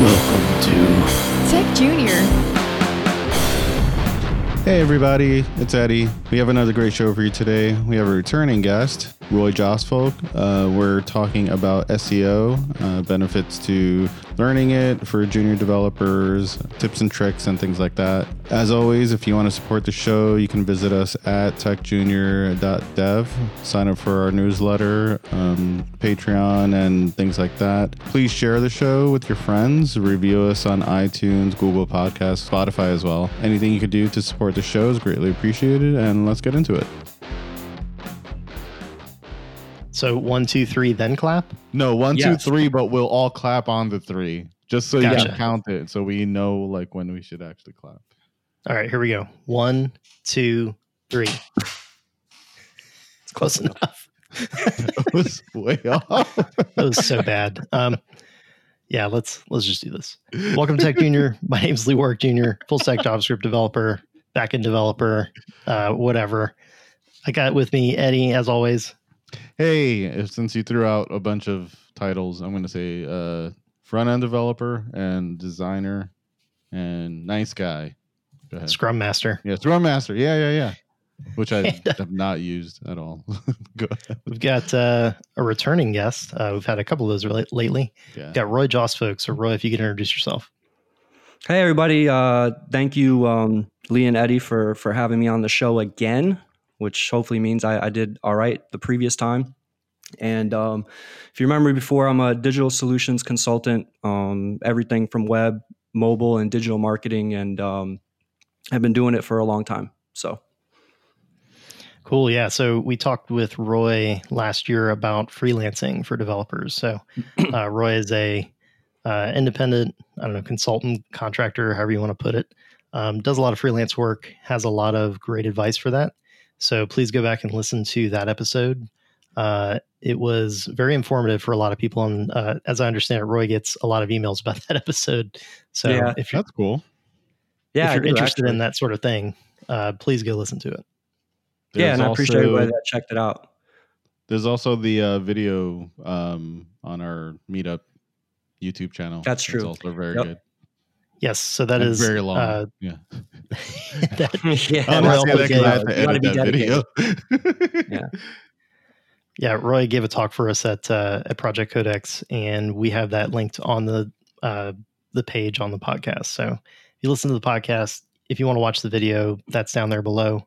Welcome to Tech Junior. Hey everybody, it's Eddie. We have another great show for you today. We have a returning guest, Roy Josfolk. Uh, we're talking about SEO, uh, benefits to learning it for junior developers, tips and tricks, and things like that. As always, if you want to support the show, you can visit us at techjunior.dev, sign up for our newsletter, um, Patreon, and things like that. Please share the show with your friends, review us on iTunes, Google Podcasts, Spotify as well. Anything you could do to support the show is greatly appreciated, and let's get into it. So one, two, three, then clap. No, one, two, three, but we'll all clap on the three, just so you can count it, so we know like when we should actually clap. All right, here we go. One, two, three. It's close enough. It was way off. That was so bad. Um, yeah, let's let's just do this. Welcome to Tech Junior. My name's Lee Warrick Jr., full stack JavaScript developer, backend developer, uh, whatever. I got with me Eddie, as always. Hey, since you threw out a bunch of titles, I'm going to say uh, front end developer and designer and nice guy. Go ahead. Scrum Master. Yeah, Scrum Master. Yeah, yeah, yeah. Which I And, have not used at all. Go ahead. We've got uh, a returning guest. Uh, we've had a couple of those rela- lately. Yeah. We've got Roy Joss folks. So Roy, if you could introduce yourself. Hey everybody! Uh, thank you, um, Lee and Eddie, for for having me on the show again, which hopefully means I, I did all right the previous time. And um, if you remember before, I'm a digital solutions consultant, um, everything from web, mobile, and digital marketing, and um, I've been doing it for a long time. So Cool. Yeah. So we talked with Roy last year about freelancing for developers. So uh, Roy is a uh, independent, I don't know, consultant, contractor, however you want to put it. Um, does a lot of freelance work. Has a lot of great advice for that. So please go back and listen to that episode. Uh, it was very informative for a lot of people, and uh, as I understand it, Roy gets a lot of emails about that episode. So Yeah. if you're, That's cool. yeah, if you're do, interested in that sort of thing, uh, please go listen to it. yeah, There's and I appreciate also- everybody that checked it out. There's also the uh, video um, on our meetup YouTube channel. That's true. It's also very Yep. good. Yes, so that is very long. Uh, yeah. that, yeah, I'm Roy not saying that 'cause I have to You gotta edit be that video. Yeah. yeah, Roy gave a talk for us at uh, at Project Codex, and we have that linked on the uh, the page on the podcast. So if you listen to the podcast, if you want to watch the video, that's down there below.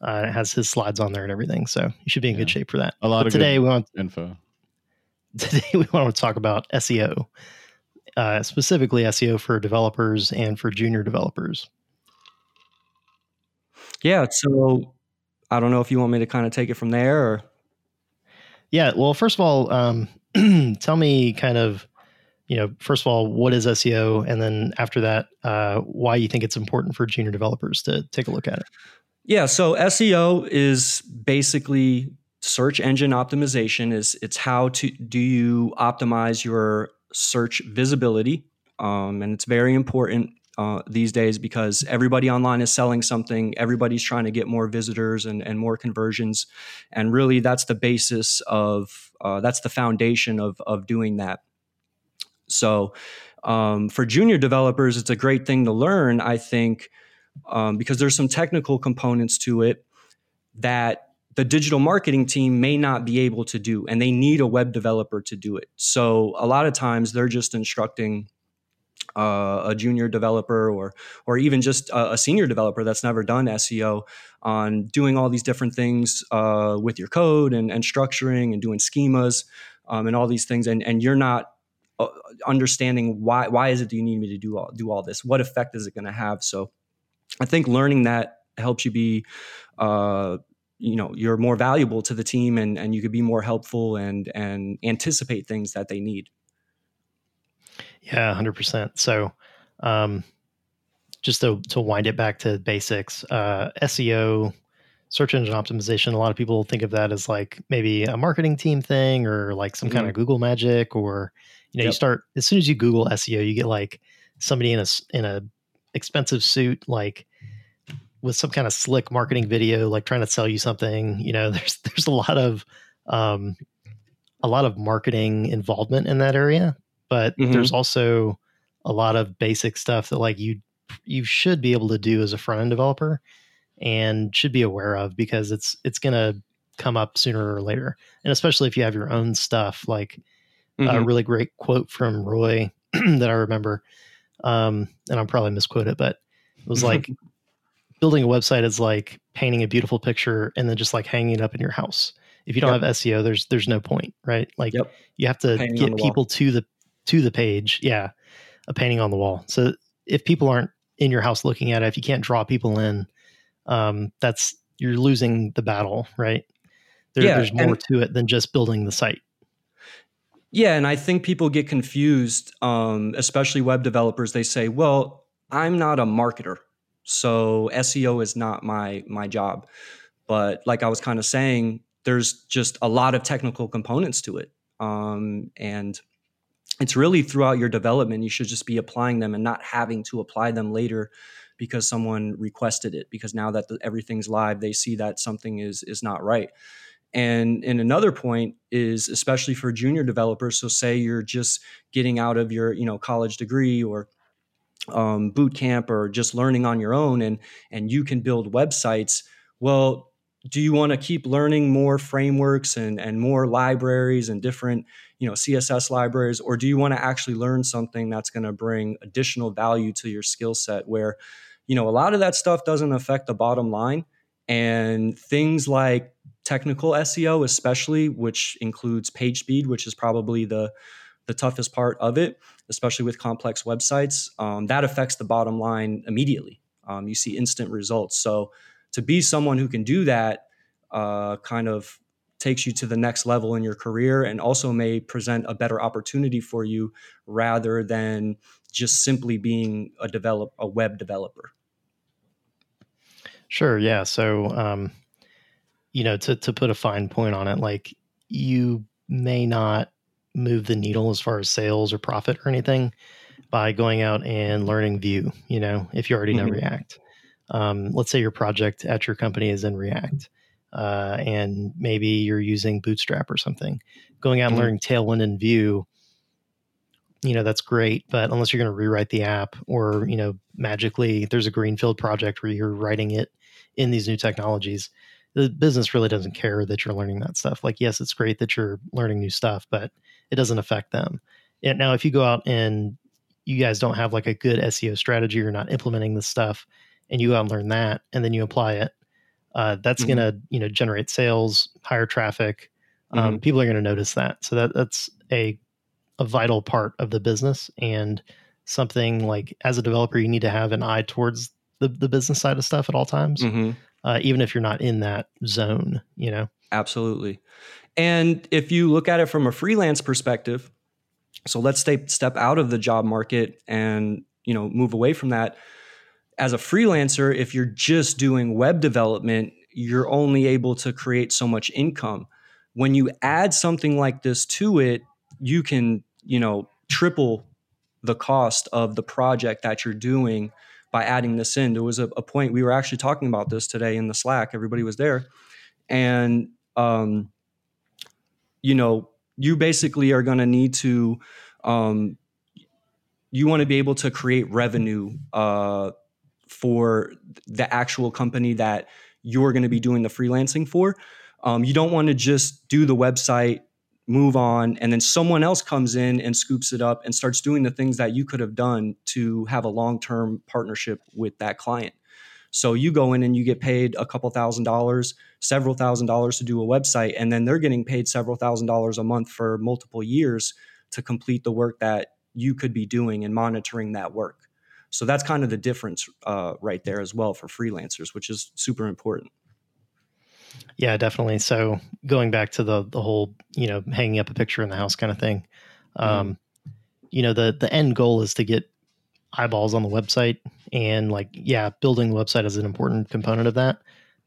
Uh, it has his slides on there and everything, so you should be in good shape for that. A lot But of today good we want info. today we want to talk about SEO, uh, specifically SEO for developers and for junior developers. yeah. So I don't know if you want me to kind of take it from there or. Yeah. Well, first of all, um, tell me kind of, you know, first of all, what is SEO? And then after that, uh, why you think it's important for junior developers to take a look at it. Yeah, so SEO is basically search engine optimization is it's how to do you optimize your search visibility um, and it's very important uh, these days because everybody online is selling something everybody's trying to get more visitors and, and more conversions and really that's the basis of uh, that's the foundation of, of doing that. So um, for junior developers it's a great thing to learn i think um, because there's some technical components to it that the digital marketing team may not be able to do and they need a web developer to do it. So a lot of times they're just instructing uh, a junior developer or or even just a, a senior developer that's never done SEO on doing all these different things uh, with your code and, and structuring and doing schemas um, and all these things. And and you're not uh, understanding why why is it that you need me to do all do all this? What effect is it going to have? So I think learning that helps you be, uh, you know, you're more valuable to the team, and and you could be more helpful and and anticipate things that they need. Yeah, hundred percent. So, um, just to to wind it back to basics, uh, SEO, search engine optimization. A lot of people think of that as like maybe a marketing team thing or like some kind of Google magic, or you know, you start as soon as you Google SEO, you get like somebody in a in a expensive suit, like with some kind of slick marketing video, like trying to sell you something. You know, there's there's a lot of um, a lot of marketing involvement in that area but Mhm. there's also a lot of basic stuff that like you you should be able to do as a front end developer and should be aware of because it's it's going to come up sooner or later. And especially if you have your own stuff like a Mhm. really great quote from Roy that I remember. Um, and I'll probably misquote it, but it was like building a website is like painting a beautiful picture and then just like hanging it up in your house. If you don't Yep. have SEO, there's there's no point, right? Like Yep. you have to Painting get the wall. people to the to the page. Yeah, a painting on the wall. So if people aren't in your house looking at it, if you can't draw people in, um, that's you're losing the battle, right? There, Yeah, there's more and- to it than just building the site. Yeah, and I think people get confused, um, especially web developers. They say, "Well, I'm not a marketer, so SEO is not my my job." But like I was kind of saying, there's just a lot of technical components to it, um, and it's really throughout your development. You should just be applying them and not having to apply them later because someone requested it. Because now that the, everything's live, they see that something is is not right. And and another point is especially for junior developers. So say you're just getting out of your you know college degree or um, boot camp or just learning on your own, and and you can build websites. Well, do you want to keep learning more frameworks and and more libraries and different you know css libraries or do you want to actually learn something that's going to bring additional value to your skill set where you know a lot of that stuff doesn't affect the bottom line and things like technical seo especially which includes page speed which is probably the the toughest part of it especially with complex websites um, that affects the bottom line immediately um, you see instant results so to be someone who can do that uh, kind of takes you to the next level in your career and also may present a better opportunity for you rather than just simply being a develop a web developer. Sure. Yeah. So, um, you know, to, to put a fine point on it, like you may not move the needle as far as sales or profit or anything by going out and learning Vue, you know, if you already know Mhm. React. Um, let's say your project at your company is in React. Uh, and maybe you're using Bootstrap or something. Going out and Mhm. learning Tailwind and Vue, you know, that's great. But unless you're going to rewrite the app or, you know, magically there's a greenfield project where you're writing it in these new technologies, the business really doesn't care that you're learning that stuff. Like, yes, it's great that you're learning new stuff, but it doesn't affect them. And now, if you go out and you guys don't have like a good SEO strategy, you're not implementing this stuff, and you go out and learn that, and then you apply it, uh, that's Mhm. going to you know generate sales, higher traffic. Um, People are going to notice that. So that that's a a vital part of the business and something like as a developer you need to have an eye towards the, the business side of stuff at all times Mhm. uh, even if you're not in that zone you know Absolutely. And if you look at it from a freelance perspective, so let's stay, step out of the job market and you know move away from that. As a freelancer, if you're just doing web development, you're only able to create so much income. When you add something like this to it, you can you know triple the cost of the project that you're doing by adding this in. There was a, a point we were actually talking about this today in the Slack. Everybody was there, and um, you know, you basically are going to need to, um, you want to be able to create revenue uh, for the actual company that you're going to be doing the freelancing for. Um, you don't want to just do the website, move on, and then someone else comes in and scoops it up and starts doing the things that you could have done to have a long term partnership with that client. So you go in and you get paid a couple thousand dollars, several thousand dollars to do a website, and then they're getting paid several thousand dollars a month for multiple years to complete the work that you could be doing and monitoring that work. So that's kind of the difference uh, right there as well for freelancers, which is super important. yeah definitely so going back to the the whole you know hanging up a picture in the house kind of thing um you know the the end goal is to get eyeballs on the website and like yeah building the website is an important component of that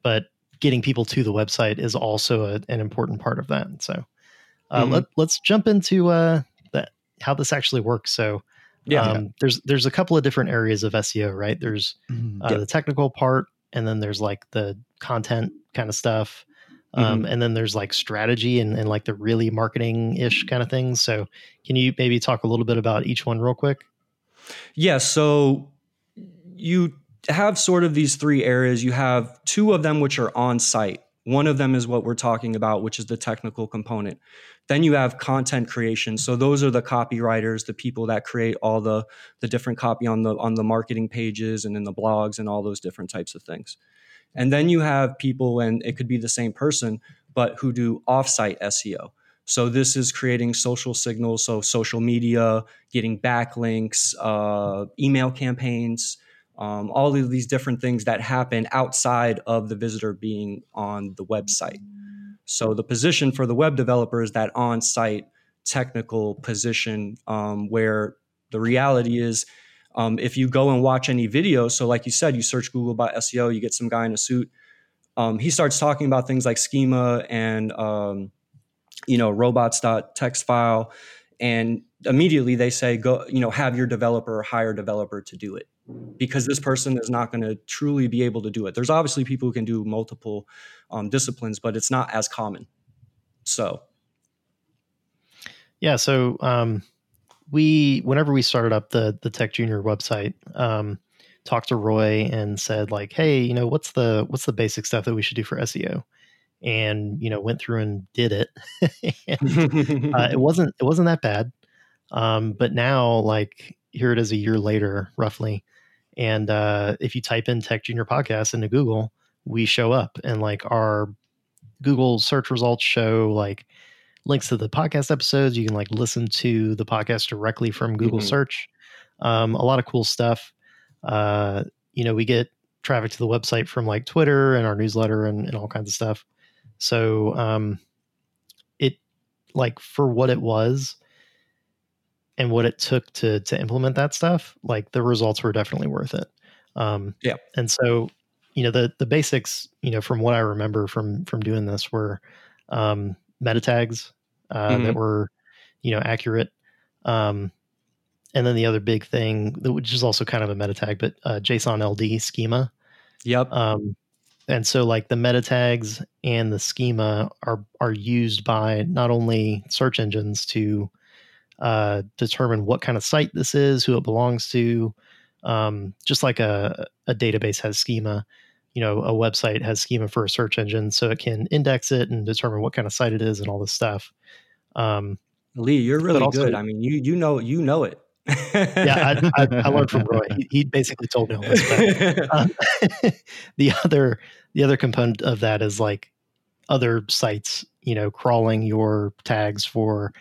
but getting people to the website is also a, an important part of that so uh, Mhm. let, let's jump into uh that how this actually works so Yeah. um, there's there's a couple of different areas of seo right there's uh, Yeah. the technical part and then there's like the content kind of stuff Um, And then there's like strategy and, and like the really marketing ish kind of things. So, can you maybe talk a little bit about each one real quick? Yeah. So, you have sort of these three areas. You have two of them which are on site. One of them is what we're talking about, which is the technical component. Then you have content creation. So those are the copywriters, the people that create all the the different copy on the on the marketing pages and in the blogs and all those different types of things. And then you have people, and it could be the same person, but who do offsite SEO. So this is creating social signals, so social media, getting backlinks, uh, email campaigns, um, all of these different things that happen outside of the visitor being on the website. So the position for the web developer is that on-site technical position um, where the reality is um, if you go and watch any video, so like you said, you search Google by SEO, you get some guy in a suit. Um, he starts talking about things like schema and um, you know robots.txt file, and immediately they say go you know have your developer hire a developer to do it because this person is not going to truly be able to do it. There's obviously people who can do multiple um, disciplines, but it's not as common. So, yeah. So um, we, whenever we started up the the Tech Junior website, um, talked to Roy and said like, hey, you know, what's the what's the basic stuff that we should do for SEO? And you know, went through and did it. and, uh, it wasn't it wasn't that bad. Um, but now, like here it is a year later, roughly. And uh, if you type in Tech Junior Podcast into Google, we show up, and like our Google search results show like links to the podcast episodes. You can like listen to the podcast directly from Google mm-hmm. search. Um, a lot of cool stuff. Uh, you know, we get traffic to the website from like Twitter and our newsletter and, and all kinds of stuff. So um, it like for what it was and what it took to to implement that stuff, like the results were definitely worth it. Um, yeah. And so, you know, the the basics, you know, from what I remember from from doing this were um, meta tags uh, mm-hmm. that were, you know, accurate. Um, and then the other big thing, which is also kind of a meta tag, but uh, JSON LD schema. Yep. Um, and so like the meta tags and the schema are are used by not only search engines to uh, determine what kind of site this is, who it belongs to, um, just like a, a database has schema. You know a website has schema for a search engine so it can index it and determine what kind of site it is and all this stuff. Um, lee you're really also, good. I mean you you know you know it yeah I, I, I, learned from roy he, he, basically told me all this but, um, the other the other component of that is like other sites you know crawling your tags for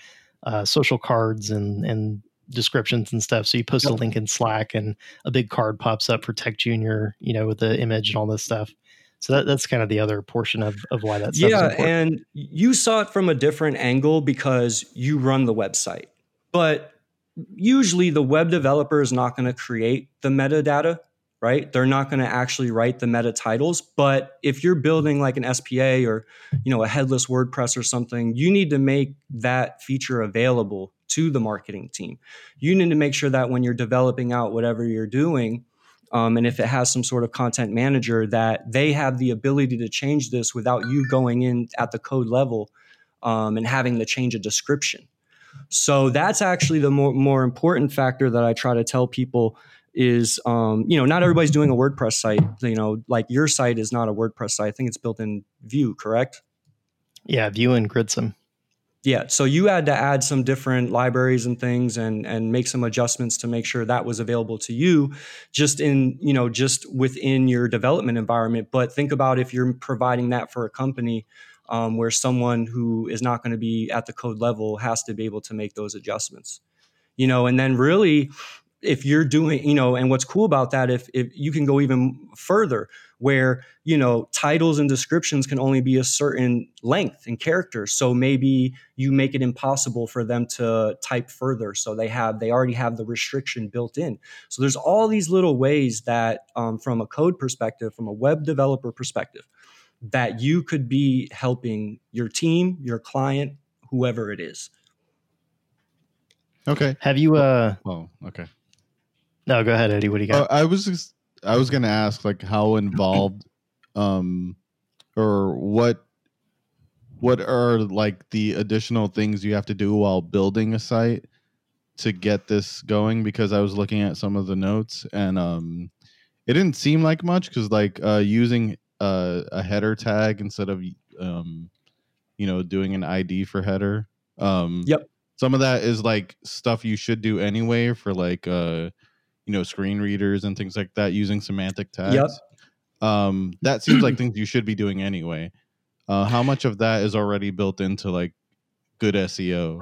uh, social cards and and descriptions and stuff. So you post yep. a link in Slack and a big card pops up for Tech Junior, you know, with the image and all this stuff. So that, that's kind of the other portion of, of why that's yeah. And you saw it from a different angle because you run the website, but usually the web developer is not going to create the metadata right they're not going to actually write the meta titles but if you're building like an spa or you know a headless wordpress or something you need to make that feature available to the marketing team. You need to make sure that when you're developing out whatever you're doing, um, and if it has some sort of content manager, that they have the ability to change this without you going in at the code level um, and having to change a description. So that's actually the more, more important factor that I try to tell people is um, you know not everybody's doing a WordPress site. You know, like your site is not a WordPress site. I think it's built in Vue, correct? Yeah, Vue and Gridsome. Yeah, so you had to add some different libraries and things and and make some adjustments to make sure that was available to you just in, you know, just within your development environment, but think about if you're providing that for a company um, where someone who is not going to be at the code level has to be able to make those adjustments. You know, and then really if you're doing, you know, and what's cool about that, if, if you can go even further, where, you know, titles and descriptions can only be a certain length and characters. So maybe you make it impossible for them to type further. So they have, they already have the restriction built in. So there's all these little ways that, um, from a code perspective, from a web developer perspective, that you could be helping your team, your client, whoever it is. Okay. Have you uh oh, okay. No, go ahead, Eddie. What do you got? Uh, I was just, I was gonna ask like how involved, um, or what what are like the additional things you have to do while building a site to get this going? Because I was looking at some of the notes and um, it didn't seem like much because like uh, using uh, a header tag instead of um, you know doing an ID for header. Um, Yep. Some of that is like stuff you should do anyway for like uh, you know screen readers and things like that using semantic tags. Yep. Um, that seems like things you should be doing anyway. Uh, how much of that is already built into like good SEO?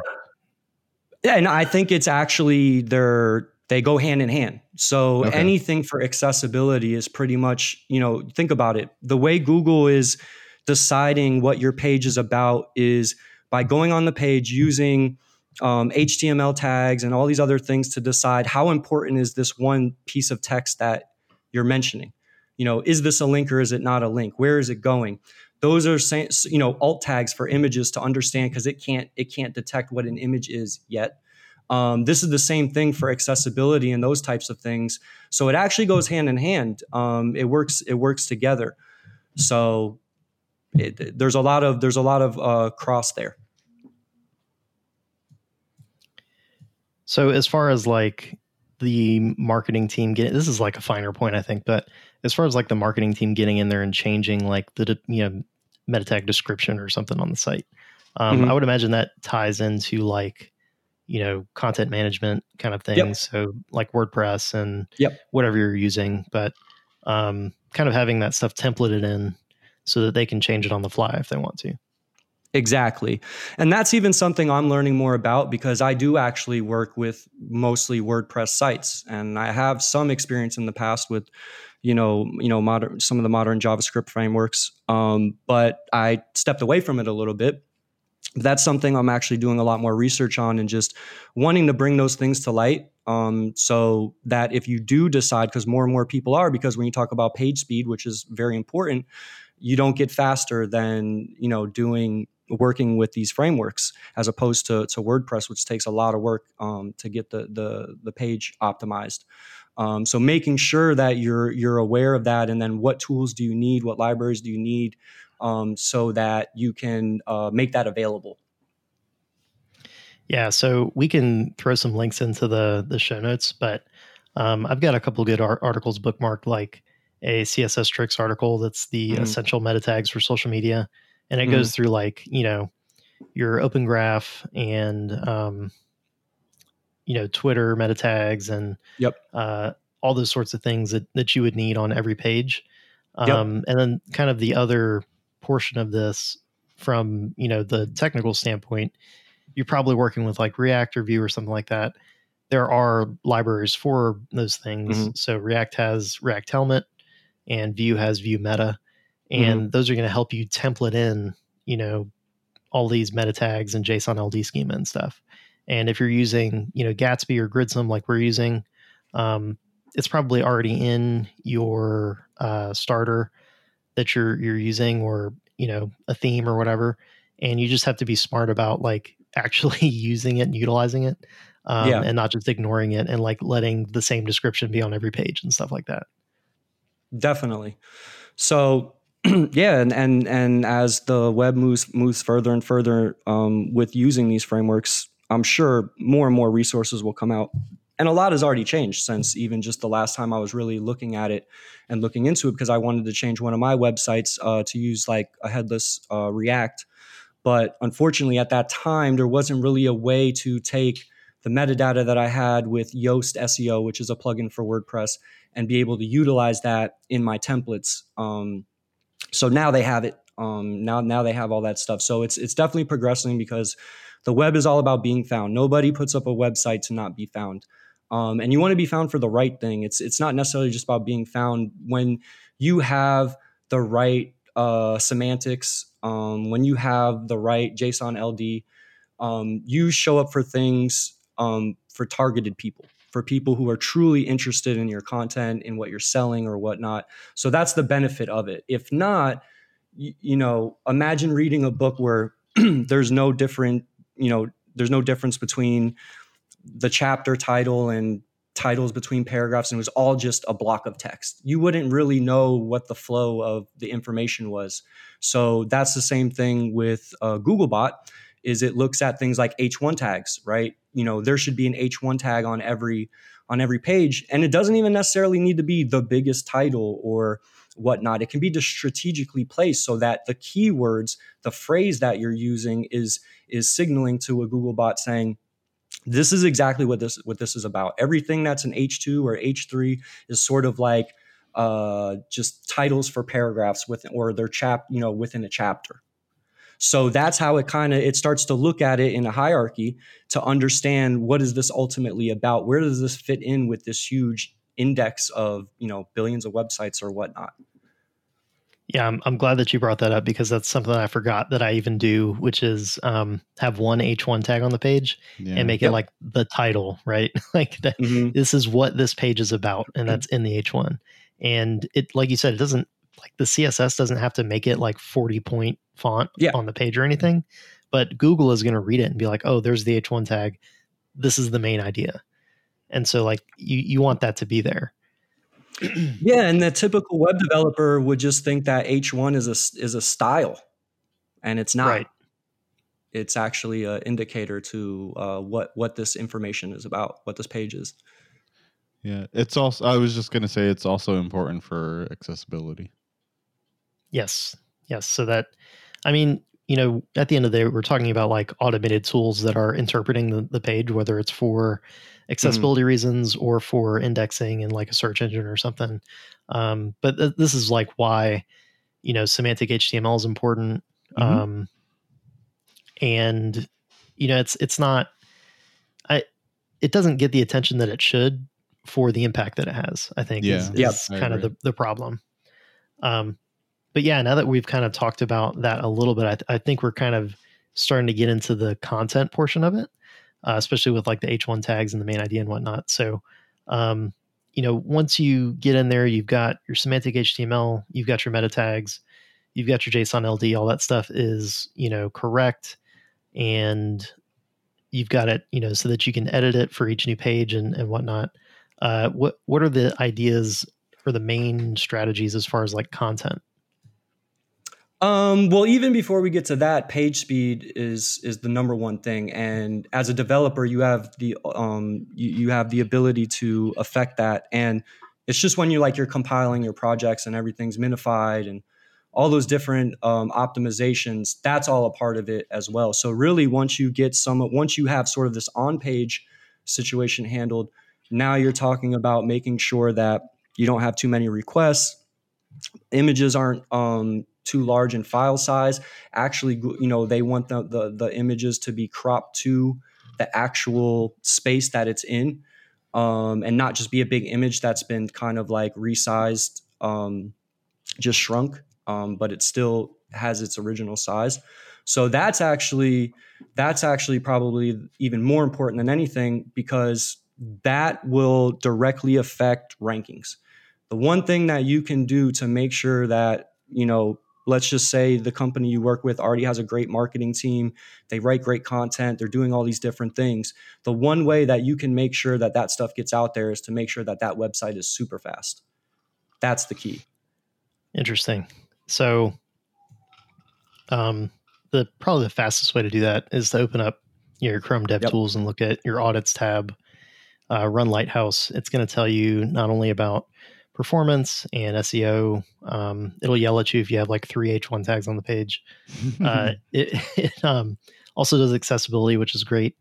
Yeah, and I think it's actually they're they go hand in hand. So Okay. anything for accessibility is pretty much, you know, think about it. The way Google is deciding what your page is about is by going on the page using um, HTML tags and all these other things to decide how important is this one piece of text that you're mentioning. You know, is this a link or is it not a link? Where is it going? Those are you know alt tags for images to understand because it can't it can't detect what an image is yet. Um, this is the same thing for accessibility and those types of things. So it actually goes hand in hand. Um, it works. It works together. So it, there's a lot of there's a lot of uh, cross there. So as far as like the marketing team getting this is like a finer point I think, but as far as like the marketing team getting in there and changing like the you know meta tag description or something on the site, um, Mhm. I would imagine that ties into like you know content management kind of things. Yep. So like WordPress and Yep. whatever you're using, but um, kind of having that stuff templated in so that they can change it on the fly if they want to. Exactly. And that's even something I'm learning more about because I do actually work with mostly WordPress sites and I have some experience in the past with you know, you know, modern some of the modern JavaScript frameworks. Um, but I stepped away from it a little bit. That's something I'm actually doing a lot more research on and just wanting to bring those things to light. Um, so that if you do decide, because more and more people are, because when you talk about page speed, which is very important, you don't get faster than you know doing working with these frameworks as opposed to, to WordPress, which takes a lot of work um, to get the, the the page optimized. Um, so making sure that you're you're aware of that, and then what tools do you need, what libraries do you need, um, so that you can uh, make that available. Yeah, so we can throw some links into the the show notes, but um, I've got a couple good ar- articles bookmarked, like a CSS tricks article that's the Mhm. essential meta tags for social media, and it goes through like you know your Open Graph and um, you know Twitter meta tags and Yep. uh, all those sorts of things that that you would need on every page, Yep. um, and then kind of the other portion of this from you know the technical standpoint you're probably working with like React or Vue or something like that. There are libraries for those things. Mhm. So React has React Helmet and Vue has Vue Meta. And those are going to help you template in, you know, all these meta tags and JSON LD schema and stuff. And if you're using, you know, Gatsby or Gridsome like we're using, um, it's probably already in your uh, starter that you're you're using or you know a theme or whatever and you just have to be smart about like actually using it and utilizing it um, Yeah. and not just ignoring it and like letting the same description be on every page and stuff like that Definitely. So yeah, and and and as the web moves moves further and further um, with using these frameworks, I'm sure more and more resources will come out. And a lot has already changed since even just the last time I was really looking at it and looking into it because I wanted to change one of my websites uh, to use like a headless uh, React. But unfortunately, at that time, there wasn't really a way to take the metadata that I had with Yoast SEO, which is a plugin for WordPress, and be able to utilize that in my templates. Um, so now they have it. Um, now now they have all that stuff. So it's it's definitely progressing because the web is all about being found. Nobody puts up a website to not be found. Um, and you want to be found for the right thing. It's it's not necessarily just about being found when you have the right uh, semantics, um, when you have the right JSON LD, um, you show up for things um, for targeted people, for people who are truly interested in your content, in what you're selling or whatnot. So that's the benefit of it. If not, you, you know, imagine reading a book where there's no different, you know, there's no difference between the chapter title and titles between paragraphs and it was all just a block of text. You wouldn't really know what the flow of the information was. So that's the same thing with uh, Googlebot is it looks at things like H1 tags, right? You know, there should be an H1 tag on every on every page and it doesn't even necessarily need to be the biggest title or whatnot. It can be just strategically placed so that the keywords, the phrase that you're using is is signaling to a Google bot saying, this is exactly what this what this is about. Everything that's an H2 or H3 is sort of like uh, just titles for paragraphs with or their chap, you know, within a chapter. So that's how it kind of it starts to look at it in a hierarchy to understand what is this ultimately about? Where does this fit in with this huge index of you know billions of websites or whatnot? Yeah, I'm, I'm glad that you brought that up because that's something I forgot that I even do, which is um, have one H1 tag on the page Yeah. and make it Yep. like the title, right? like that, Mhm. this is what this page is about, and that's in the H1. And it, like you said, it doesn't like the CSS doesn't have to make it like 40 point font Yeah. on the page or anything, but Google is going to read it and be like, oh, there's the H1 tag. This is the main idea. And so, like, you, you want that to be there. Yeah, and the typical web developer would just think that H1 is a is a style, and it's not. Right. It's actually an indicator to uh, what what this information is about, what this page is. Yeah, it's also. I was just gonna say it's also important for accessibility. Yes. Yes. So that, I mean, you know, at the end of the day, we're talking about like automated tools that are interpreting the, the page, whether it's for accessibility reasons or for indexing in like a search engine or something. Um, but th- this is like why, you know, semantic HTML is important. Mhm. Um, and, you know, it's, it's not, I, it doesn't get the attention that it should for the impact that it has, I think is, Yeah. Yep. is I kind of the, the problem. Um, but yeah, now that we've kind of talked about that a little bit, I, th- I think we're kind of starting to get into the content portion of it, uh, especially with like the H1 tags and the main ID and whatnot. So, um, you know, once you get in there, you've got your semantic HTML, you've got your meta tags, you've got your JSON LD, all that stuff is, you know, correct. And you've got it, you know, so that you can edit it for each new page and, and whatnot. Uh, what, what are the ideas or the main strategies as far as like content? Um, well, even before we get to that, page speed is is the number one thing, and as a developer, you have the um, you, you have the ability to affect that, and it's just when you like you're compiling your projects and everything's minified and all those different um, optimizations. That's all a part of it as well. So really, once you get some, once you have sort of this on page situation handled, now you're talking about making sure that you don't have too many requests images aren't um, too large in file size. Actually, you know, they want the, the the images to be cropped to the actual space that it's in, um, and not just be a big image that's been kind of like resized, um, just shrunk, um, but it still has its original size. So that's actually that's actually probably even more important than anything because that will directly affect rankings the one thing that you can do to make sure that you know let's just say the company you work with already has a great marketing team they write great content they're doing all these different things the one way that you can make sure that that stuff gets out there is to make sure that that website is super fast that's the key Interesting. So, um, the probably the fastest way to do that is to open up your Chrome Dev Yep. Tools and look at your audits tab. Uh, run Lighthouse. It's going to tell you not only about performance and SEO. Um, it'll yell at you if you have like three H1 tags on the page. Uh, it it um, also does accessibility, which is great.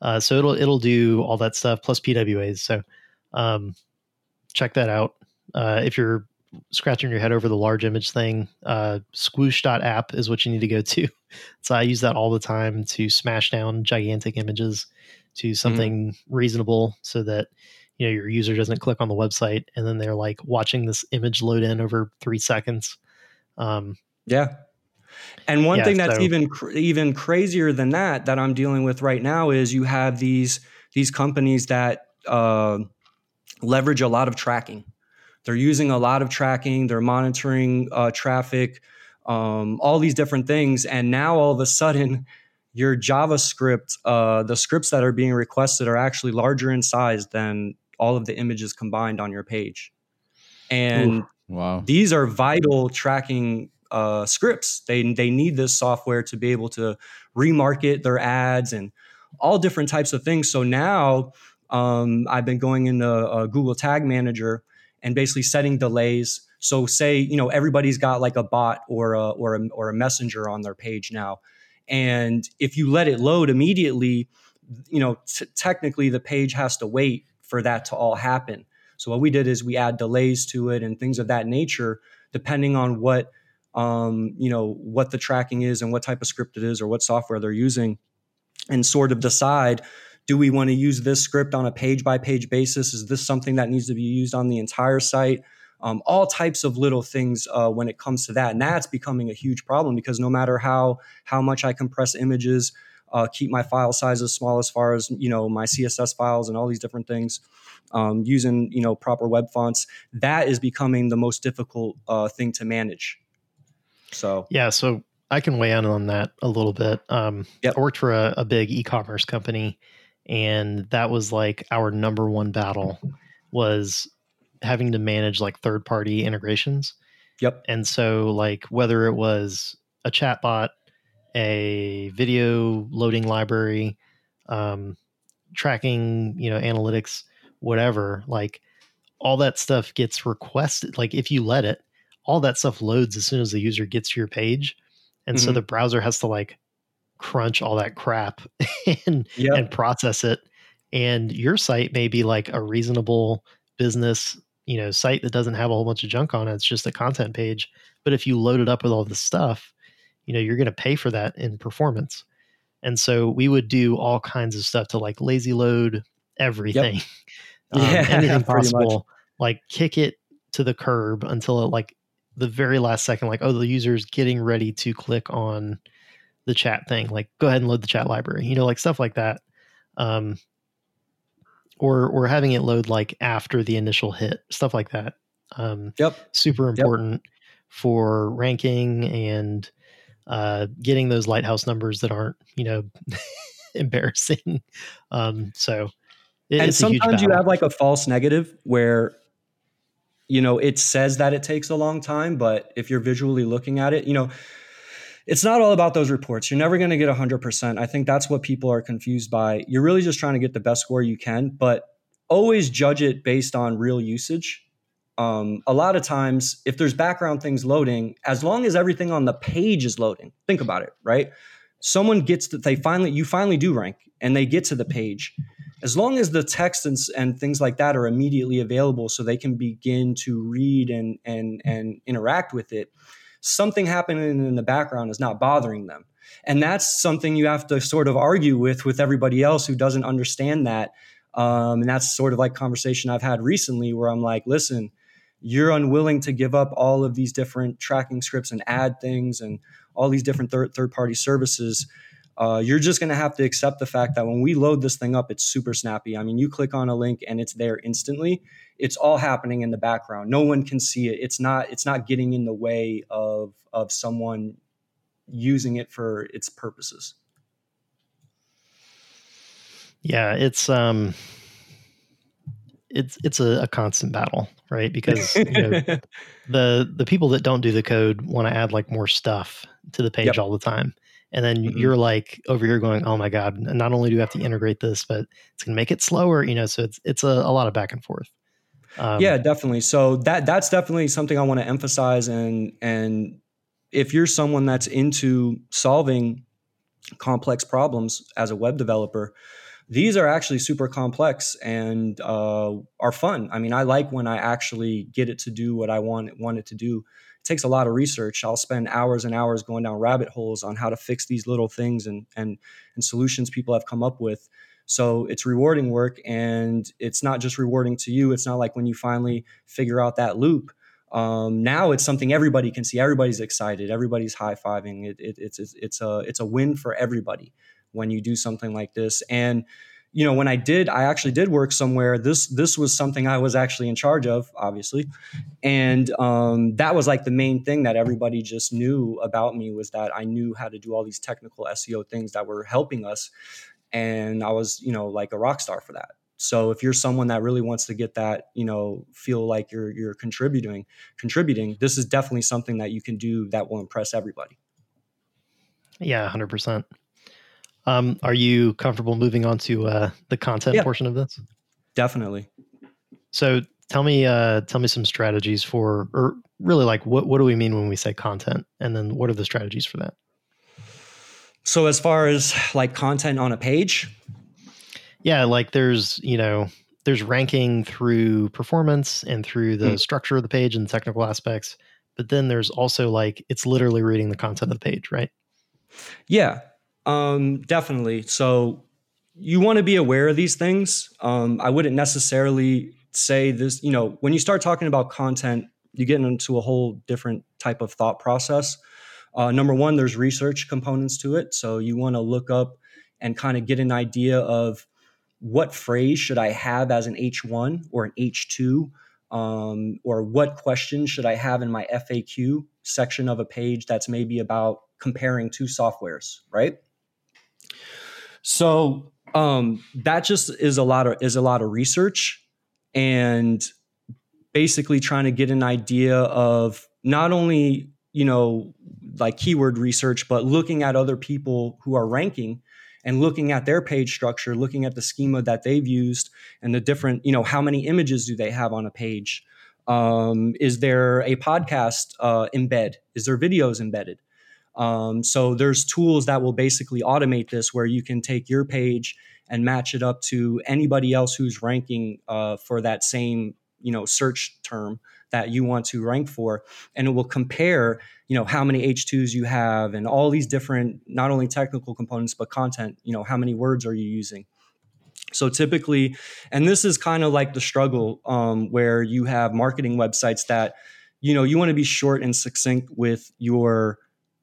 Uh, so it'll it'll do all that stuff plus PWAs. So um, check that out. Uh, if you're scratching your head over the large image thing, uh, squoosh.app is what you need to go to. So I use that all the time to smash down gigantic images to something reasonable so that you know your user doesn't click on the website and then they're like watching this image load in over three seconds. Um, Yeah. And one Yeah, thing that's so- even cr- even crazier than that that I'm dealing with right now is you have these these companies that uh, leverage a lot of tracking. They're using a lot of tracking. They're monitoring uh, traffic, um, all these different things, and now all of a sudden, your JavaScript, uh, the scripts that are being requested are actually larger in size than all of the images combined on your page. And Ooh, wow. these are vital tracking uh, scripts. They they need this software to be able to remarket their ads and all different types of things. So now um, I've been going into a Google Tag Manager and basically setting delays. So say you know everybody's got like a bot or a or a, or a messenger on their page now, and if you let it load immediately, you know t- technically the page has to wait for that to all happen. So what we did is we add delays to it and things of that nature, depending on what um, you know what the tracking is and what type of script it is or what software they're using, and sort of decide do we want to use this script on a page by page basis? Is this something that needs to be used on the entire site? Um, all types of little things uh, when it comes to that, and that's becoming a huge problem because no matter how how much I compress images, uh, keep my file sizes small as far as you know my CSS files and all these different things, um, using you know proper web fonts, that is becoming the most difficult uh, thing to manage. So yeah, so I can weigh in on that a little bit. Um, Yep. I worked for a, a big e-commerce company, and that was like our number one battle was having to manage like third-party integrations. yep, And so, like, whether it was a chatbot, a video loading library, um, tracking, you know, analytics, whatever, like, all that stuff gets requested. Like, if you let it, all that stuff loads as soon as the user gets to your page. And so Mhm. the browser has to like crunch all that crap and yep, and process it. And your site may be like a reasonable business, you know, site that doesn't have a whole bunch of junk on it. It's just a content page. But if you load it up with all this stuff, you know, you're going to pay for that in performance. And so we would do all kinds of stuff to like lazy load everything, um, Yeah, anything possible, like kick it to the curb until it like the very last second, like, oh, the user's getting ready to click on the chat thing. Like, go ahead and load the chat library, you know, like stuff like that. Um, or or having it load like after the initial hit, stuff like that. Um, yep, super important for ranking and uh, getting those lighthouse numbers that aren't, you know, embarrassing. Um, so it- and it's a huge sometimes you have like a false negative where you know it says that it takes a long time but if you're visually looking at it you know it's not all about those reports. You're never going to get 100% i think that's what people are confused by. You're really just trying to get the best score you can but always judge it based on real usage um, a lot of times if there's background things loading as long as everything on the page is loading think about it right? Someone gets that they finally you finally do rank and they get to the page. As long as the text and, and things like that are immediately available so they can begin to read and and and interact with it something happening in the background is not bothering them. And that's something you have to sort of argue with with everybody else who doesn't understand that. Um, and that's sort of like conversation i've had recently where i'm like listen you're unwilling to give up all of these different tracking scripts and add things and all these different third, third party services uh, you're just going to have to accept the fact that when we load this thing up, it's super snappy. I mean, you click on a link and it's there instantly. It's all happening in the background. No one can see it. It's not. It's not getting in the way of of someone using it for its purposes. Yeah, it's um it's it's a, a constant battle, right? Because you know, the the people that don't do the code want to add like more stuff to the page Yep. all the time. And then Mhm. you're like over here going, "Oh my god, not only do you have to integrate this, but it's going to make it slower, you know, so it's it's a, a lot of back and forth." Um, yeah, definitely. So that that's definitely something I want to emphasize and and if you're someone that's into solving complex problems as a web developer, these are actually super complex and uh, are fun. I mean, I like when I actually get it to do what I want want it to do. It takes a lot of research. I'll spend hours and hours going down rabbit holes on how to fix these little things and and and solutions people have come up with. So it's rewarding work, and it's not just rewarding to you. It's not like when you finally figure out that loop. Um, now it's something everybody can see. Everybody's excited. Everybody's high fiving. It, it, it's it's it's a it's a win for everybody when you do something like this. And you know, when I did, I actually did work somewhere. This this was something I was actually in charge of, obviously, and um, that was like the main thing that everybody just knew about me was that I knew how to do all these technical SEO things that were helping us, and I was you know like a rock star for that. So if you're someone that really wants to get that, you know, feel like you're you're contributing, contributing, this is definitely something that you can do that will impress everybody. Yeah, hundred percent. Um, are you comfortable moving on to uh, the content Yeah. portion of this? Definitely. So tell me, uh, tell me some strategies for, or really like, what what do we mean when we say content, and then what are the strategies for that? So as far as like content on a page, Yeah, like there's you know there's ranking through performance and through the Hmm. structure of the page and technical aspects, but then there's also like it's literally reading the content of the page, right? Yeah, um, definitely. So you want to be aware of these things. Um, I wouldn't necessarily say this, you know, when you start talking about content, you get into a whole different type of thought process. Uh, number one, there's research components to it. So you want to look up and kind of get an idea of what phrase should I have as an H1 or an H2, um, or what question should I have in my FAQ section of a page that's maybe about comparing two softwares, right? So um, that just is a lot of is a lot of research and basically trying to get an idea of not only you know like keyword research but looking at other people who are ranking and looking at their page structure looking at the schema that they've used and the different you know how many images do they have on a page? Um, is there a podcast uh, embed? Is there videos embedded um, so there's tools that will basically automate this where you can take your page and match it up to anybody else who's ranking uh, for that same you know search term that you want to rank for. And it will compare you know how many h2s you have and all these different not only technical components but content you know how many words are you using. So typically and this is kind of like the struggle um, where you have marketing websites that you know you want to be short and succinct with your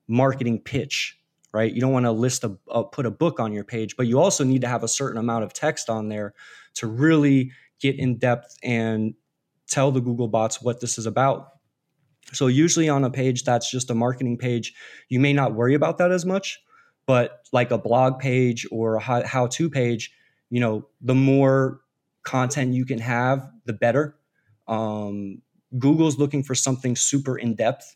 marketing pitch right? You don't want to list a, a put a book on your page but you also need to have a certain amount of text on there to really get in depth and tell the google bots what this is about. So usually on a page that's just a marketing page you may not worry about that as much but like a blog page or a how- how-to page you know the more content you can have the better. Um, google's looking for something super in depth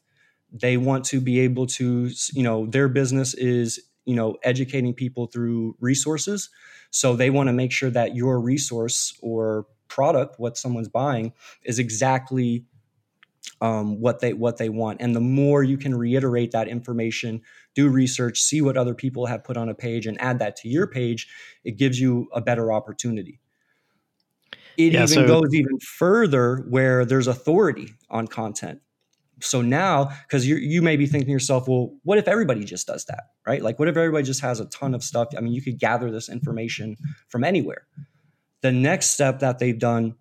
they want to be able to you know their business is you know educating people through resources. So they want to make sure that your resource or product what someone's buying is exactly um, what they what they want. And the more you can reiterate that information do research see what other people have put on a page and add that to your page it gives you a better opportunity. It Yeah, even so- goes even further where there's authority on content so now because you you may be thinking to yourself well what if everybody just does that? Right? Like what if everybody just has a ton of stuff? I mean you could gather this information from anywhere. The next step that they've done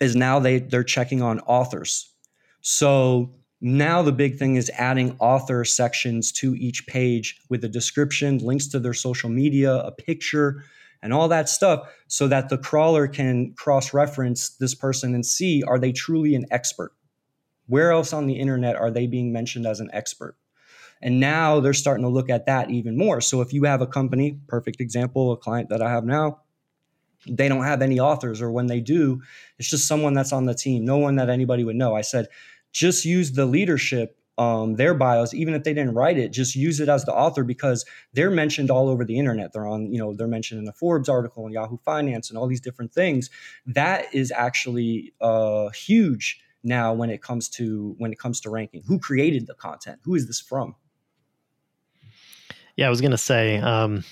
is now they they're checking on authors. So now the big thing is adding author sections to each page with a description links to their social media a picture and all that stuff so that the crawler can cross reference this person and see are they truly an expert where else on the internet are they being mentioned as an expert? And now they're starting to look at that even more. So if you have a company, perfect example, a client that I have now, they don't have any authors, or when they do, it's just someone that's on the team, no one that anybody would know. I said, just use the leadership, um, their bios, even if they didn't write it, just use it as the author because they're mentioned all over the internet. They're on, you know, they're mentioned in the Forbes article and Yahoo Finance and all these different things. That is actually uh, huge now when it comes to when it comes to ranking who created the content who is this from Yeah, I was gonna say, um,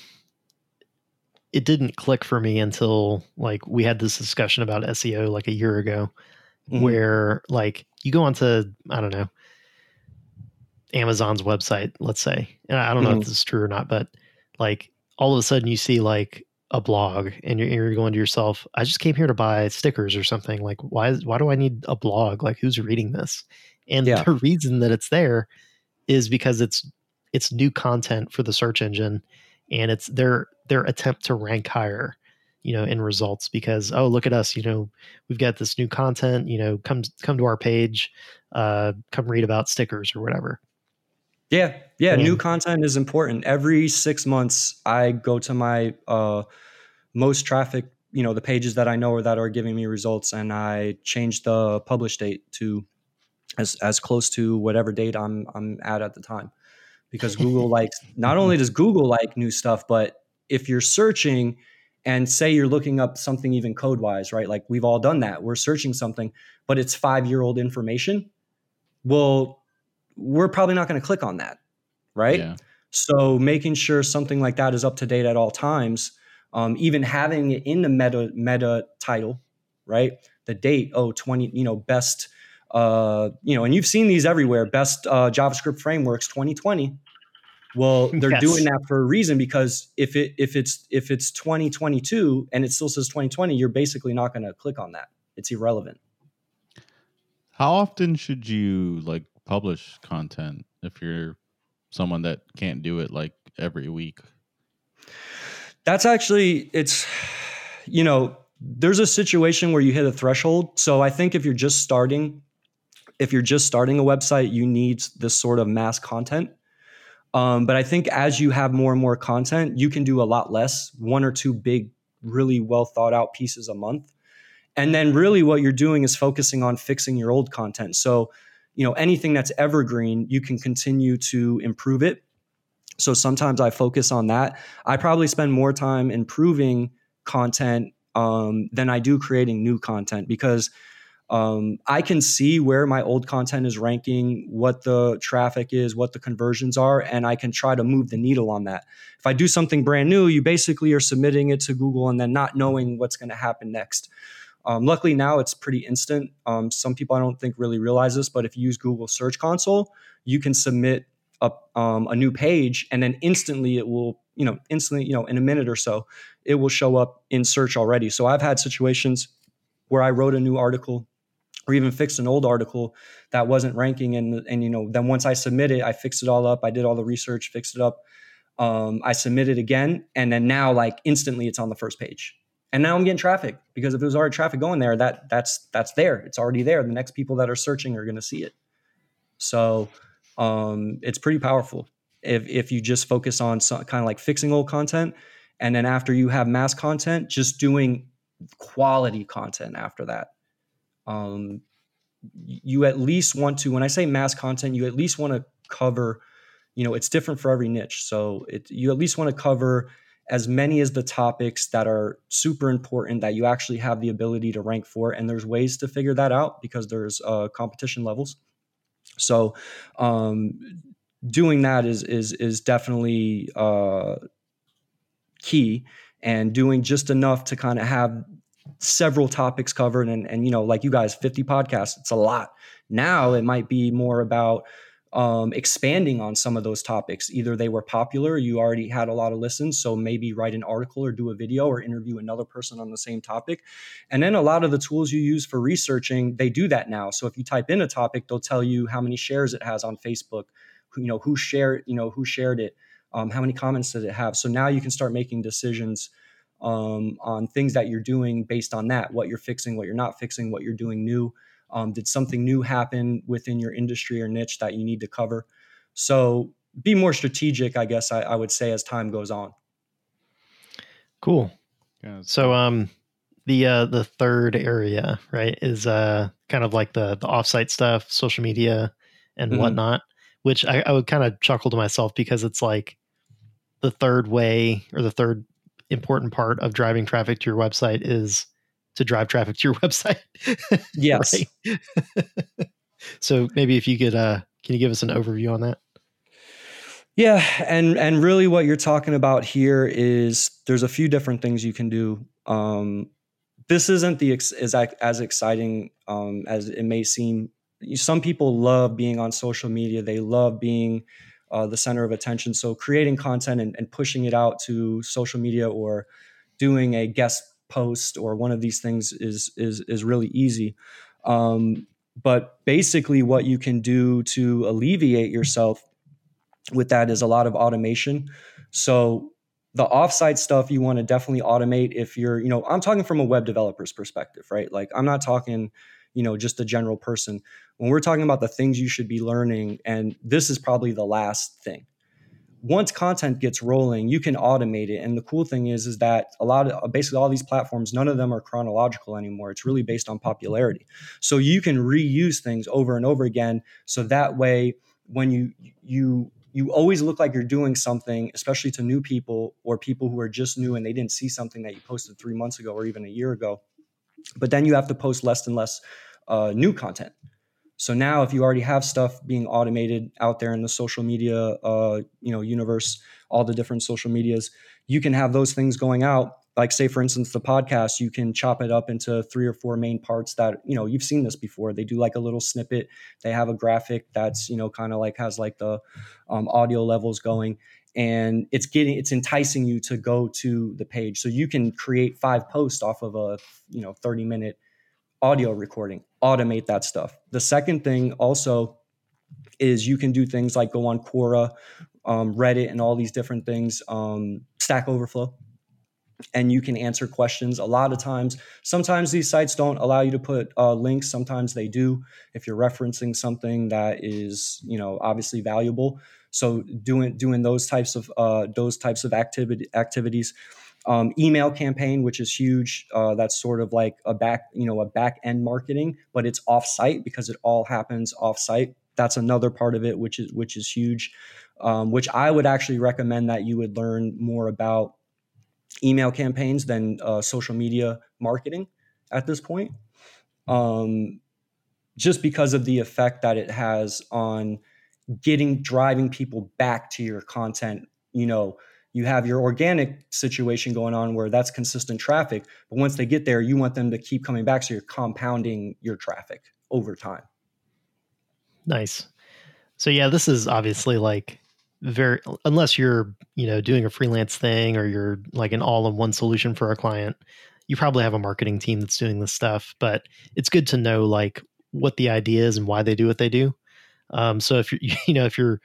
it didn't click for me until like we had this discussion about SEO like a year ago, Mhm. where like you go onto I don't know Amazon's website, let's say, and I don't know Mhm. if this is true or not, but like all of a sudden you see like a blog and you're, you're going to yourself, I just came here to buy stickers or something. Like, why? is- Why do I need a blog? Like, who's reading this? And Yeah. the reason that it's there is because it's it's new content for the search engine, and it's their their attempt to rank higher, you know, in results. Because oh, look at us, you know, we've got this new content. You know, come come to our page, uh, come read about stickers or whatever. Yeah yeah new content is important every six months i go to my uh, most traffic you know the pages that I know or that are giving me results, and I change the publish date to as as close to whatever date I'm I'm at at the time, because Google likes not only does Google like new stuff, but if you're searching and say you're looking up something even code wise, right? Like we've all done that. We're searching something, but it's five year old information. Well, we're probably not going to click on that, right? Yeah. So making sure something like that is up to date at all times, um, even having it in the meta meta title, right? The date, oh, 20, you know, best, uh, you know, and you've seen these everywhere, best uh, JavaScript frameworks 2020. Well, they're yes. doing that for a reason because if it if it's if it's 2022 and it still says 2020, you're basically not going to click on that. It's irrelevant. How often should you like publish content if you're someone that can't do it like every week? That's actually it's you know, there's a situation where you hit a threshold. So I think if you're just starting if you're just starting a website, you need this sort of mass content. Um, but I think as you have more and more content, you can do a lot less, one or two big, really well thought out pieces a month. And then really what you're doing is focusing on fixing your old content. So you know anything that's evergreen you can continue to improve it. So sometimes i focus on that. I probably spend more time improving content um, than i do creating new content because um, i can see where my old content is ranking what the traffic is what the conversions are and i can try to move the needle on that. If i do something brand new you basically are submitting it to google and then not knowing what's going to happen next um, luckily now it's pretty instant. Um, some people I don't think really realize this, but if you use Google Search Console, you can submit a, um, a new page, and then instantly it will, you know, instantly, you know, in a minute or so, it will show up in search already. So I've had situations where I wrote a new article or even fixed an old article that wasn't ranking, and and you know, then once I submit it, I fixed it all up. I did all the research, fixed it up. Um, I submitted it again, and then now like instantly it's on the first page and now I'm getting traffic because if there's already traffic going there, that that's that's there. It's already there. The next people that are searching are going to see it. So um, it's pretty powerful if if you just focus on some, kind of like fixing old content, and then after you have mass content, just doing quality content after that. Um, you at least want to when I say mass content, you at least want to cover. You know, it's different for every niche, so it you at least want to cover as many as the topics that are super important that you actually have the ability to rank for and there's ways to figure that out because there's uh, competition levels. So um, doing that is is is definitely uh, key and doing just enough to kind of have several topics covered and and you know like you guys 50 podcasts it's a lot. Now it might be more about um, expanding on some of those topics. Either they were popular, you already had a lot of listens, so maybe write an article or do a video or interview another person on the same topic. And then a lot of the tools you use for researching, they do that now. So if you type in a topic, they'll tell you how many shares it has on Facebook, who, you know, who shared, you know, who shared it, um, how many comments did it have. So now you can start making decisions um, on things that you're doing based on that, what you're fixing, what you're not fixing, what you're doing new. Um, did something new happen within your industry or niche that you need to cover? So be more strategic, I guess I, I would say as time goes on. Cool. Yeah, so um the uh the third area, right, is uh kind of like the the offsite stuff, social media and mm-hmm. whatnot, which I, I would kind of chuckle to myself because it's like the third way or the third important part of driving traffic to your website is to drive traffic to your website. yes. so maybe if you could, uh, can you give us an overview on that? Yeah, and and really, what you're talking about here is there's a few different things you can do. Um, this isn't the ex- as as exciting um, as it may seem. Some people love being on social media. They love being uh, the center of attention. So creating content and, and pushing it out to social media or doing a guest post or one of these things is is is really easy. Um, but basically, what you can do to alleviate yourself with that is a lot of automation. So the offsite stuff you want to definitely automate if you're, you know, I'm talking from a web developer's perspective, right? Like I'm not talking, you know, just a general person. When we're talking about the things you should be learning, and this is probably the last thing. Once content gets rolling, you can automate it. And the cool thing is, is that a lot of basically all these platforms, none of them are chronological anymore. It's really based on popularity. So you can reuse things over and over again. So that way, when you you you always look like you're doing something, especially to new people or people who are just new and they didn't see something that you posted three months ago or even a year ago. But then you have to post less and less uh, new content. So now, if you already have stuff being automated out there in the social media, uh, you know, universe, all the different social medias, you can have those things going out. Like, say, for instance, the podcast, you can chop it up into three or four main parts that you know you've seen this before. They do like a little snippet. They have a graphic that's you know kind of like has like the um, audio levels going, and it's getting it's enticing you to go to the page. So you can create five posts off of a you know thirty minute audio recording, automate that stuff. The second thing also is you can do things like go on Quora, um, Reddit, and all these different things, um, Stack Overflow, and you can answer questions. A lot of times, sometimes these sites don't allow you to put uh, links. Sometimes they do if you're referencing something that is, you know, obviously valuable. So doing doing those types of uh, those types of activity activities um, email campaign, which is huge. Uh, that's sort of like a back, you know, a back end marketing, but it's off site because it all happens off site. That's another part of it, which is which is huge. Um, which I would actually recommend that you would learn more about email campaigns than uh, social media marketing at this point. Um, just because of the effect that it has on getting driving people back to your content, you know, you have your organic situation going on where that's consistent traffic but once they get there you want them to keep coming back so you're compounding your traffic over time. Nice. So yeah this is obviously like very unless you're you know doing a freelance thing or you're like an all-in-one solution for a client you probably have a marketing team that's doing this stuff but it's good to know like what the idea is and why they do what they do. Um, so if you're you know if you're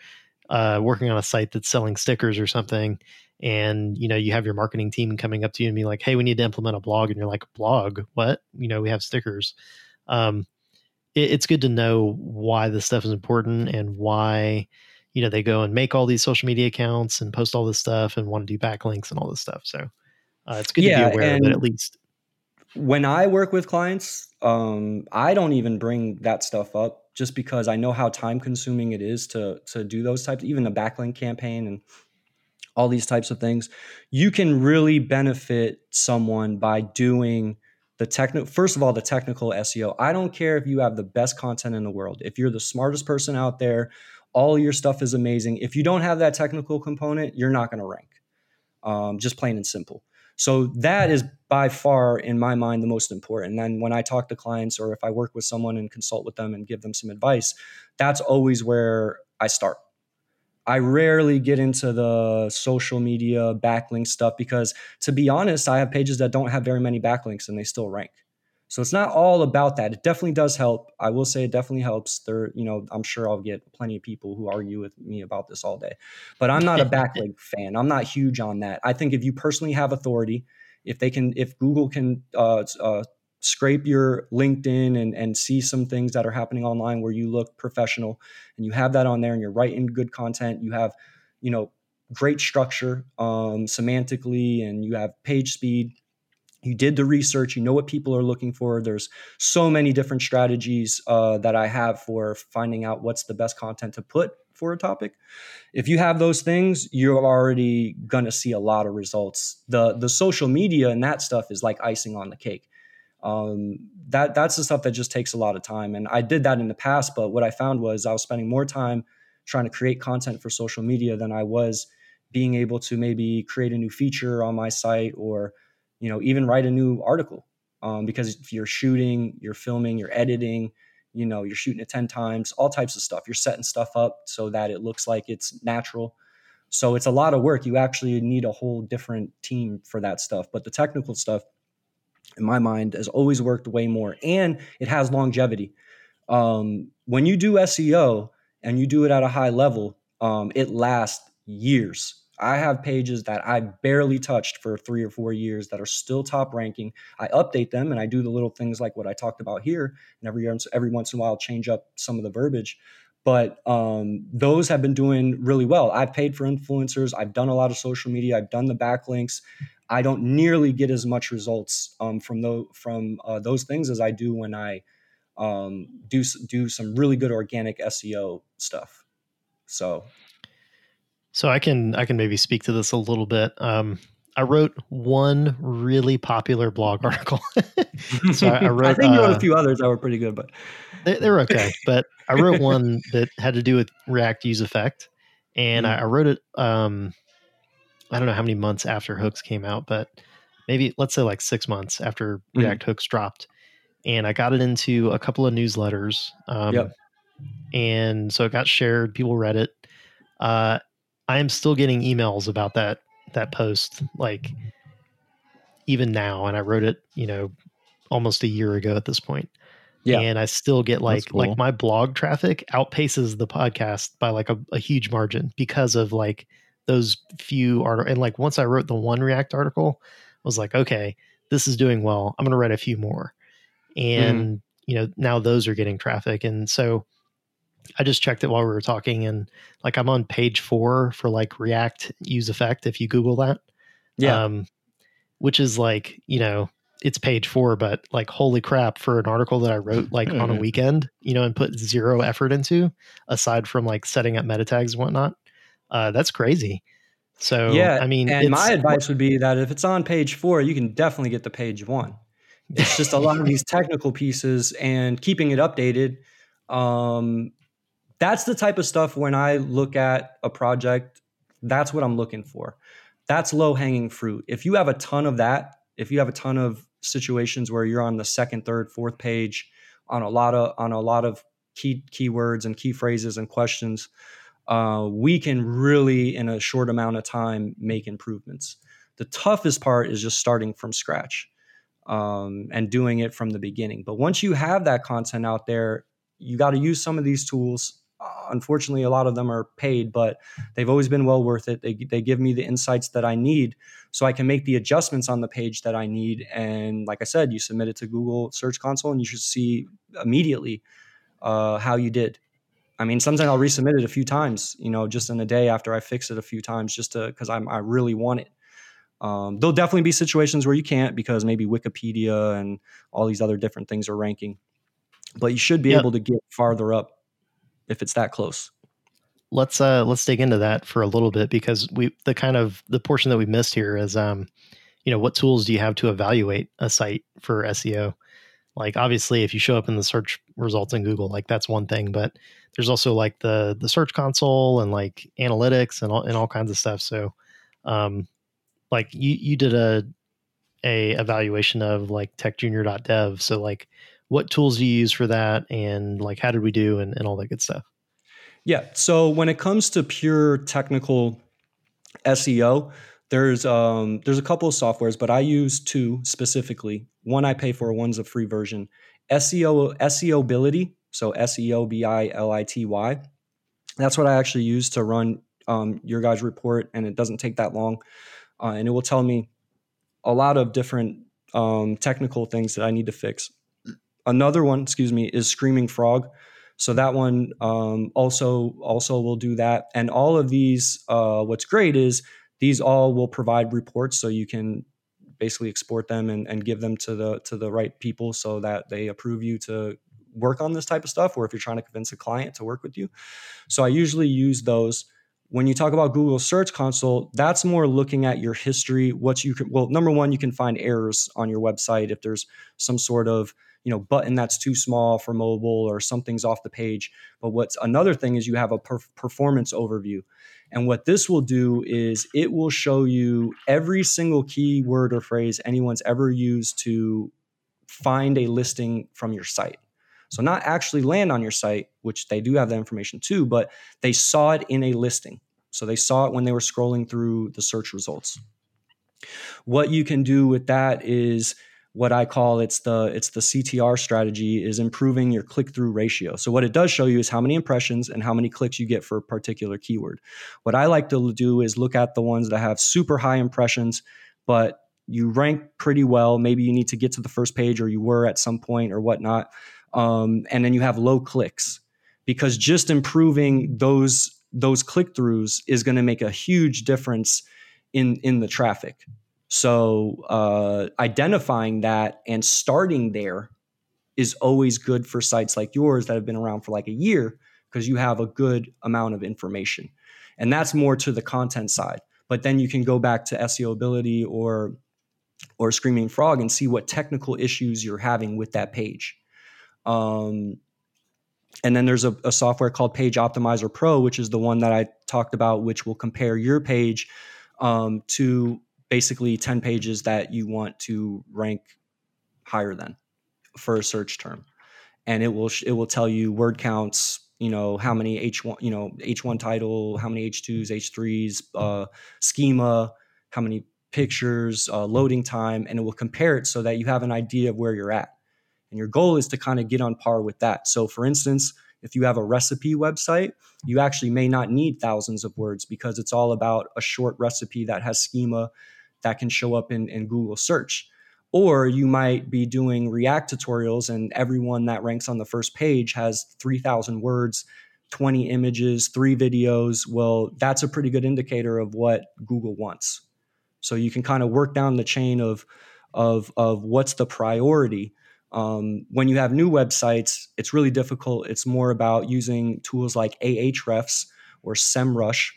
uh, working on a site that's selling stickers or something and you know you have your marketing team coming up to you and be like hey we need to implement a blog and you're like blog? What? You know we have stickers. Um, it, it's good to know why this stuff is important and why you know they go and make all these social media accounts and post all this stuff and want to do backlinks and all this stuff so uh, it's good yeah, to be aware of it at least. when i work with clients um, i don't even bring that stuff up just because I know how time consuming it is to to do those types, even the backlink campaign and all these types of things. You can really benefit someone by doing the technical first of all the technical SEO. I don't care if you have the best content in the world. If you're the smartest person out there, all your stuff is amazing. If you don't have that technical component, you're not going to rank. Um, just plain and simple. So that is by far, in my mind, the most important. And when I talk to clients or if I work with someone and consult with them and give them some advice, that's always where I start. I rarely get into the social media backlink stuff because, to be honest, I have pages that don't have very many backlinks and they still rank. So it's not all about that. It definitely does help. I will say it definitely helps. There, you know, I'm sure I'll get plenty of people who argue with me about this all day. But I'm not a backlink fan. I'm not huge on that. I think if you personally have authority, if they can, if Google can uh, uh, scrape your LinkedIn and and see some things that are happening online where you look professional, and you have that on there, and you're writing good content, you have, you know, great structure um, semantically, and you have page speed you did the research. You know what people are looking for. There's so many different strategies uh, that i have for finding out what's the best content to put for a topic. If you have those things you're already going to see a lot of results. The the social media and that stuff is like icing on the cake. Um, that that's the stuff that just takes a lot of time and i did that in the past but what i found was i was spending more time trying to create content for social media than i was being able to maybe create a new feature on my site or you know even write a new article um, because if you're shooting you're filming you're editing you know you're shooting it 10 times all types of stuff. You're setting stuff up so that it looks like it's natural. So it's a lot of work. You actually need a whole different team for that stuff. But the technical stuff in my mind has always worked way more and it has longevity. Um, when you do seo and you do it at a high level um, it lasts years I have pages that I barely touched for three or four years that are still top ranking. I update them and I do the little things like what I talked about here, and every every once in a while change up some of the verbiage. but um, those have been doing really well. I've paid for influencers. I've done a lot of social media. I've done the backlinks. I don't nearly get as much results um, from those from uh, those things as I do when I um, do do some really good organic SEO stuff. So, so I can I can maybe speak to this a little bit. Um, I wrote one really popular blog article. so I, I, wrote. I think you wrote uh, a few others that were pretty good, but they, they were okay. but I wrote one that had to do with React useEffect, and mm-hmm. I, I, wrote it. Um, I don't know how many months after hooks came out, but maybe let's say like six months after mm-hmm. React hooks dropped, and I got it into a couple of newsletters. Um, yep. And so it got shared. People read it. Uh, I am still getting emails about that that post, like even now. And I wrote it, you know, almost a year ago at this point. Yeah. And I still get like cool. like my blog traffic outpaces the podcast by like a, a huge margin because of like those few art and like once I wrote the one React article, I was like, okay, this is doing well. I'm gonna write a few more. Mm-hmm. And mm. you know, now those are getting traffic. And so I just checked it while we were talking, and like I'm on page four for like React useEffect. If you Google that, yeah, um, which is like you know it's page four, but like holy crap for an article that I wrote like on a weekend, you know, and put zero effort into aside from like setting up meta tags and whatnot. Uh, that's crazy. So yeah, I mean, and my advice would be that if it's on page four, you can definitely get the page one. It's just a lot of these technical pieces and keeping it updated. Um, that's the type of stuff when I look at a project, that's what I'm looking for. That's low hanging fruit. If you have a ton of that, if you have a ton of situations where you're on the second, third, fourth page on a lot of on a lot of key keywords and key phrases and questions, uh, we can really in a short amount of time make improvements. The toughest part is just starting from scratch um, and doing it from the beginning. But once you have that content out there, you got to use some of these tools unfortunately a lot of them are paid but they've always been well worth it. They, they give me the insights that i need so i can make the adjustments on the page that i need. And like i said you submit it to google search console and you should see immediately uh, how you did. I mean sometimes i'll resubmit it a few times you know just in a day after i fix it a few times just to because i i really want it. Um, there'll definitely be situations where you can't because maybe wikipedia and all these other different things are ranking but you should be yep. able to get farther up if it's that close. Let's uh let's dig into that for a little bit because we the kind of the portion that we missed here is um you know what tools do you have to evaluate a site for SEO like obviously if you show up in the search results in Google like that's one thing but there's also like the the search console and like analytics and all and all kinds of stuff. So um like you you did a a evaluation of like techjunior.dev so like what tools do you use for that? And like how did we do and, and all that good stuff? Yeah. So when it comes to pure technical seo there's um there's a couple of softwares but i use two specifically. One i pay for one's a free version. Seo seobility so s-e-o-b-i-l-i-t-y that's what i actually use to run um, your guys report and it doesn't take that long. Uh, and it will tell me a lot of different um, technical things that i need to fix Another one, excuse me, is Screaming Frog. So that one um, also also will do that. And all of these, uh, what's great is these all will provide reports, so you can basically export them and, and give them to the to the right people so that they approve you to work on this type of stuff or if you're trying to convince a client to work with you so i usually use those when you talk about google search console that's more looking at your history what you can well number one you can find errors on your website if there's some sort of you know button that's too small for mobile or something's off the page. But what's another thing is you have a per- performance overview. And what this will do is it will show you every single keyword or phrase anyone's ever used to find a listing from your site. So not actually land on your site which they do have that information too but they saw it in a listing. So they saw it when they were scrolling through the search results. What you can do with that is what I call it's the it's the CTR strategy is improving your click through ratio. So what it does show you is how many impressions and how many clicks you get for a particular keyword. What I like to do is look at the ones that have super high impressions, but you rank pretty well. Maybe you need to get to the first page, or you were at some point, or whatnot, um, and then you have low clicks. because just improving those those click throughs is going to make a huge difference in in the traffic. So uh, identifying that and starting there is always good for sites like yours that have been around for like a year because you have a good amount of information. And that's more to the content side. But then you can go back to Seobility or or Screaming Frog and see what technical issues you're having with that page. Um, and then there's a, a, software called Page Optimizer Pro, which is the one that I talked about, which will compare your page um, to basically 10 pages that you want to rank higher than for a search term. And it will it will tell you word counts, you know, how many H1, you know, H1 title, how many H2s, H3s, uh, schema, how many pictures, uh, loading time, and it will compare it so that you have an idea of where you're at. And your goal is to kind of get on par with that. So, for instance, if you have a recipe website, you actually may not need thousands of words because it's all about a short recipe that has schema that can show up in, in Google search. Or you might be doing React tutorials, and everyone that ranks on the first page has 3,000 words, 20 images, three videos. Well, that's a pretty good indicator of what Google wants. So you can kind of work down the chain of, of, of what's the priority um, when you have new websites, it's really difficult. It's more about using tools like Ahrefs or SEMrush,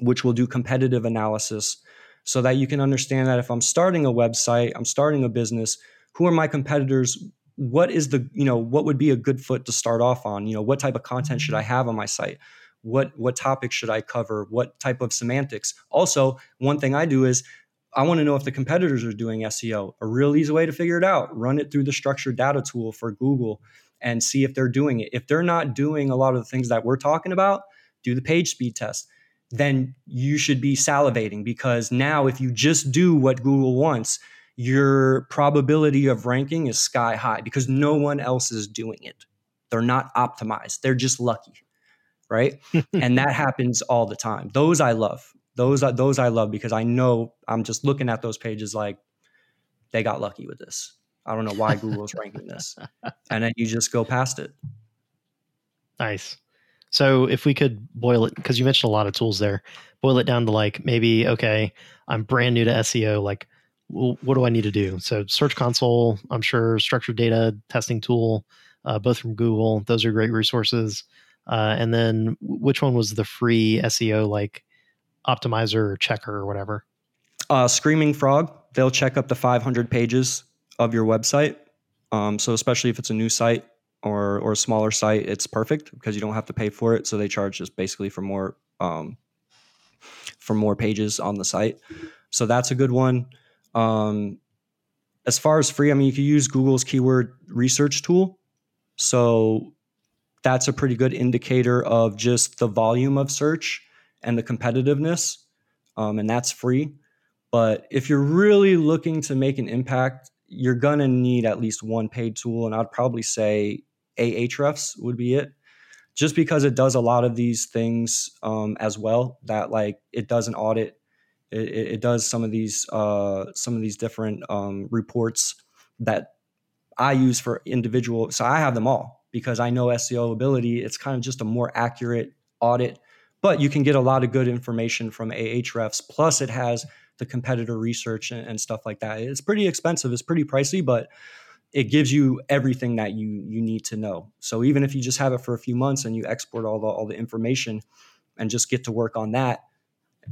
which will do competitive analysis so that you can understand that if I'm starting a website, I'm starting a business, who are my competitors? What is the, you know, what would be a good foot to start off on? You know, what type of content should I mm-hmm. have on my site? What what topics should I cover? What type of semantics? Also, one thing I do is I want to know if the competitors are doing SEO. A real easy way to figure it out, run it through the structured data tool for Google and see if they're doing it. If they're not doing a lot of the things that we're talking about, do the page speed test. Then you should be salivating because now if you just do what Google wants, your probability of ranking is sky high because no one else is doing it. They're not optimized. They're just lucky. Right. and that happens all the time. Those I love those are those I love because I know I'm just looking at those pages like they got lucky with this. I don't know why Google's ranking this, and then you just go past it. Nice. So if we could boil it, because you mentioned a lot of tools there, boil it down to like maybe okay, I'm brand new to SEO. Like, what do I need to do? So Search Console, I'm sure structured data testing tool, uh, both from Google. Those are great resources. Uh, and then which one was the free SEO like optimizer or checker or whatever? Uh, Screaming Frog, they'll check up to 500 pages of your website. Um, so especially if it's a new site or or a smaller site, it's perfect because you don't have to pay for it. So they charge just basically for more um, for more pages on the site. So that's a good one. Um, as far as free, I mean, you can use Google's keyword research tool. So that's a pretty good indicator of just the volume of search and the competitiveness, um, and that's free. But if you're really looking to make an impact, you're gonna need at least one paid tool, and I'd probably say Ahrefs would be it, just because it does a lot of these things um, as well. That like it does an audit, it, it does some of these uh, some of these different um, reports that I use for individual. So I have them all because I know Seobility. It's kind of just a more accurate audit but you can get a lot of good information from Ahrefs. Plus, it has the competitor research and, and stuff like that. It's pretty expensive. It's pretty pricey, but it gives you everything that you you need to know. So even if you just have it for a few months and you export all the all the information and just get to work on that,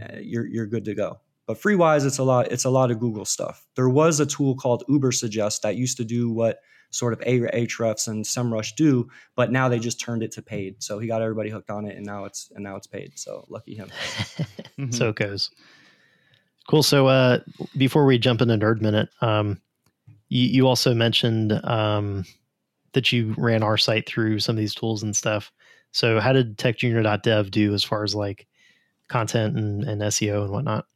uh, you're you're good to go. But FreeWise, it's a lot. It's a lot of Google stuff. There was a tool called Ubersuggest that used to do what sort of Ahrefs and SEMrush do, but now they just turned it to paid. So he got everybody hooked on it, and now it's and now it's paid. So lucky him. mm-hmm. So it goes. Cool. So uh, before we jump into Nerd Minute, um, you, you also mentioned um, that you ran our site through some of these tools and stuff. So how did TechJunior.dev do as far as like content and, and SEO and whatnot?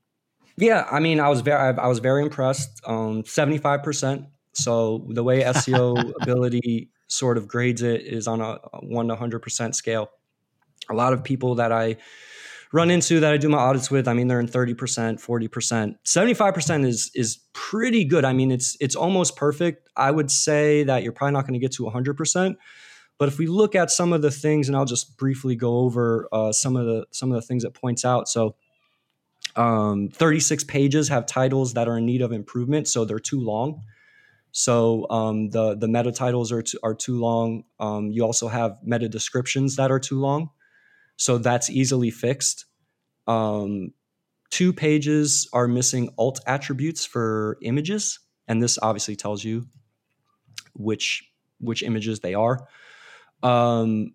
Yeah, I mean, I was very, I was very impressed. Um, seventy-five percent so the way SEO ability sort of grades it is on a one to hundred percent scale. A lot of people that I run into that I do my audits with, I mean, they're in thirty percent, forty percent, seventy five percent is is pretty good. I mean, it's it's almost perfect. I would say that you're probably not going to get to hundred percent, But if we look at some of the things, and I'll just briefly go over uh, some of the some of the things it points out. So, um, 36 pages have titles that are in need of improvement, so they're too long. So um, the the meta titles are too, are too long. Um, you also have meta descriptions that are too long, so that's easily fixed. Um, two pages are missing alt attributes for images, and this obviously tells you which which images they are. Um,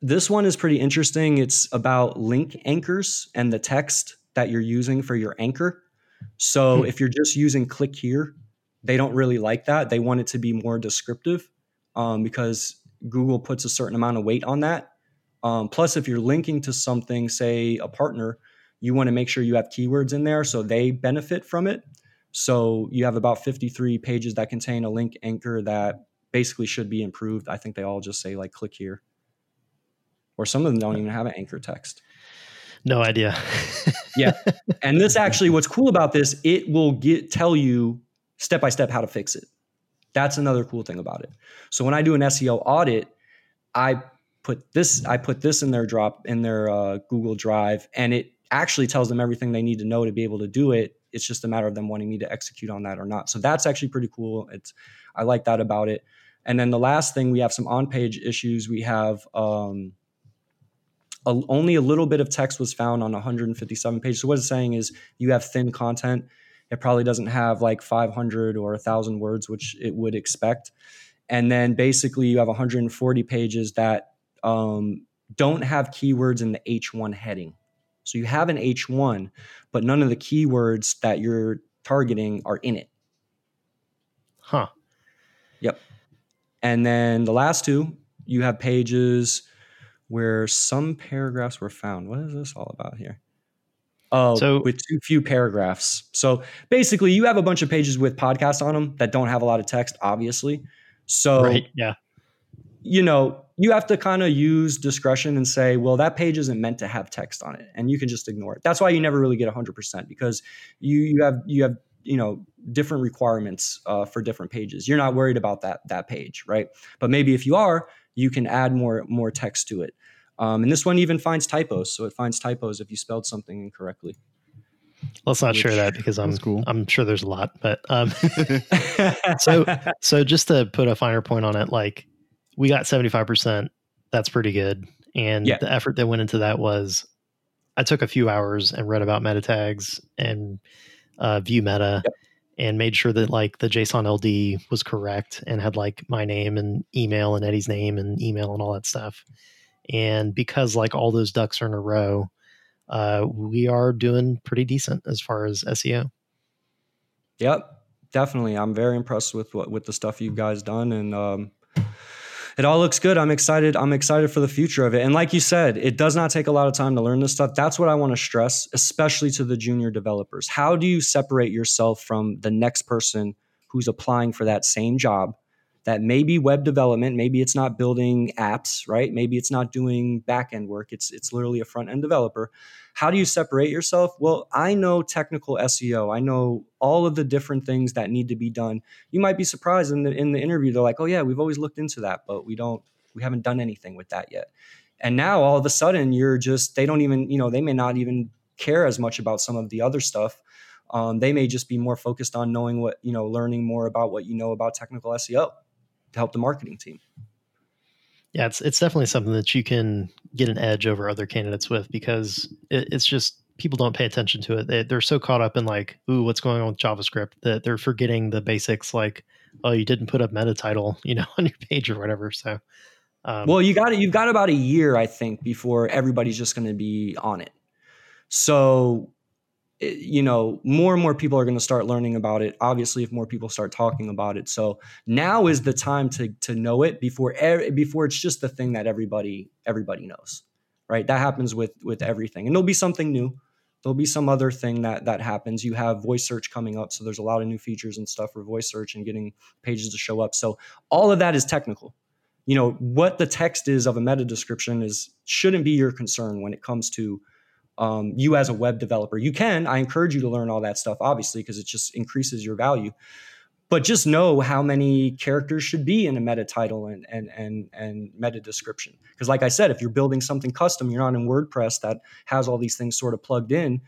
this one is pretty interesting. It's about link anchors and the text that you're using for your anchor. So hmm. if you're just using click here they don't really like that. They want it to be more descriptive um, because Google puts a certain amount of weight on that. Um, plus, if you're linking to something, say a partner, you want to make sure you have keywords in there so they benefit from it. So you have about 53 pages that contain a link anchor that basically should be improved. I think they all just say like click here. Or some of them don't even have an anchor text. No idea. yeah. And this actually what's cool about this, it will get tell you step by step how to fix it. That's another cool thing about it. So when I do an SEO audit, I put this I put this in their drop in their uh, Google Drive, and it actually tells them everything they need to know to be able to do it. It's just a matter of them wanting me to execute on that or not. So that's actually pretty cool. It's I like that about it. And then the last thing, we have some on-page issues. We have um, a, only a little bit of text was found on 157 pages. So what it's saying is you have thin content it probably doesn't have like 500 or 1,000 words, which it would expect. And then basically, you have 140 pages that um, don't have keywords in the H1 heading. So you have an H1, but none of the keywords that you're targeting are in it. Huh. Yep. And then the last two, you have pages where some paragraphs were found. What is this all about here? Oh, so, with too few paragraphs. So basically, you have a bunch of pages with podcasts on them that don't have a lot of text, obviously. So, right, yeah, you know, you have to kind of use discretion and say, well, that page isn't meant to have text on it, and you can just ignore it. That's why you never really get 100% because you you have you have you know different requirements uh, for different pages. You're not worried about that that page, right? But maybe if you are, you can add more more text to it. Um, and this one even finds typos, so it finds typos if you spelled something incorrectly. Let's not Which, share that because I'm cool. I'm sure there's a lot, but um, so so just to put a finer point on it, like we got 75 percent. That's pretty good, and yeah. the effort that went into that was I took a few hours and read about meta tags and uh, vue-meta. Yep. And made sure that like the JSON LD was correct and had like my name and email and Eddie's name and email and all that stuff. And because like all those ducks are in a row, uh, we are doing pretty decent as far as SEO. Yep, definitely. I'm very impressed with what with the stuff you guys done, and um, it all looks good. I'm excited. I'm excited for the future of it. And like you said, it does not take a lot of time to learn this stuff. That's what I want to stress, especially to the junior developers. How do you separate yourself from the next person who's applying for that same job? that maybe web development, maybe it's not building apps, right? Maybe it's not doing back end work. It's it's literally a front end developer. How do you separate yourself? Well, I know technical SEO. I know all of the different things that need to be done. You might be surprised in the in the interview. They're like, "Oh yeah, we've always looked into that, but we don't we haven't done anything with that yet." And now all of a sudden you're just they don't even, you know, they may not even care as much about some of the other stuff. Um, they may just be more focused on knowing what you know learning more about what you know about technical seo to help the marketing team. Yeah, it's it's definitely something that you can get an edge over other candidates with because it, it's just people don't pay attention to it. They, they're so caught up in like, ooh, what's going on with JavaScript that they're forgetting the basics like, oh, you didn't put a meta title, you know, on your page or whatever. So, um, well, you got it. You've got about a year, I think, before everybody's just going to be on it. So you know more and more people are going to start learning about it obviously if more people start talking about it. So now is the time to to know it before before it's just the thing that everybody everybody knows right? That happens with with everything. And there'll be something new. There'll be some other thing that that happens. You have voice search coming up so there's a lot of new features and stuff for voice search and getting pages to show up. So all of that is technical. You know what the text is of a meta description is shouldn't be your concern when it comes to um, you as a web developer. You can, I encourage you to learn all that stuff, obviously, because it just increases your value. but just know how many characters should be in a meta title and and and and meta description. Because like I said, if you're building something custom, you're not in WordPress that has all these things sort of plugged in.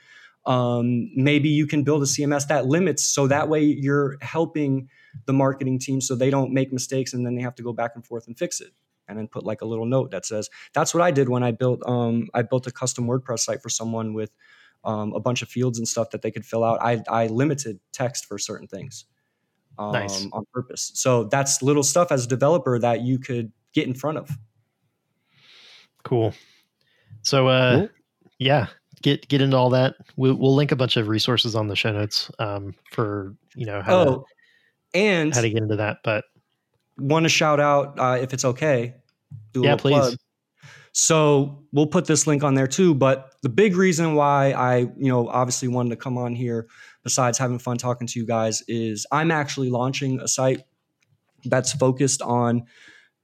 Um, maybe you can build a CMS that limits, so that way you're helping the marketing team so they don't make mistakes and then they have to go back and forth and fix it and then put like a little note that says that's what I did when I built um, I built a custom WordPress site for someone with um, a bunch of fields and stuff that they could fill out. I, I limited text for certain things um, Nice. on purpose. So that's little stuff as a developer that you could get in front of. Cool. So, uh, Cool. yeah, get get into all that. We'll, we'll link a bunch of resources on the show notes um, for you know how, Oh, to, and how to get into that. But want to shout out uh, if it's okay. Do a yeah, please. plug. So we'll put this link on there too. But the big reason why I, you know, obviously wanted to come on here, besides having fun talking to you guys, is I'm actually launching a site that's focused on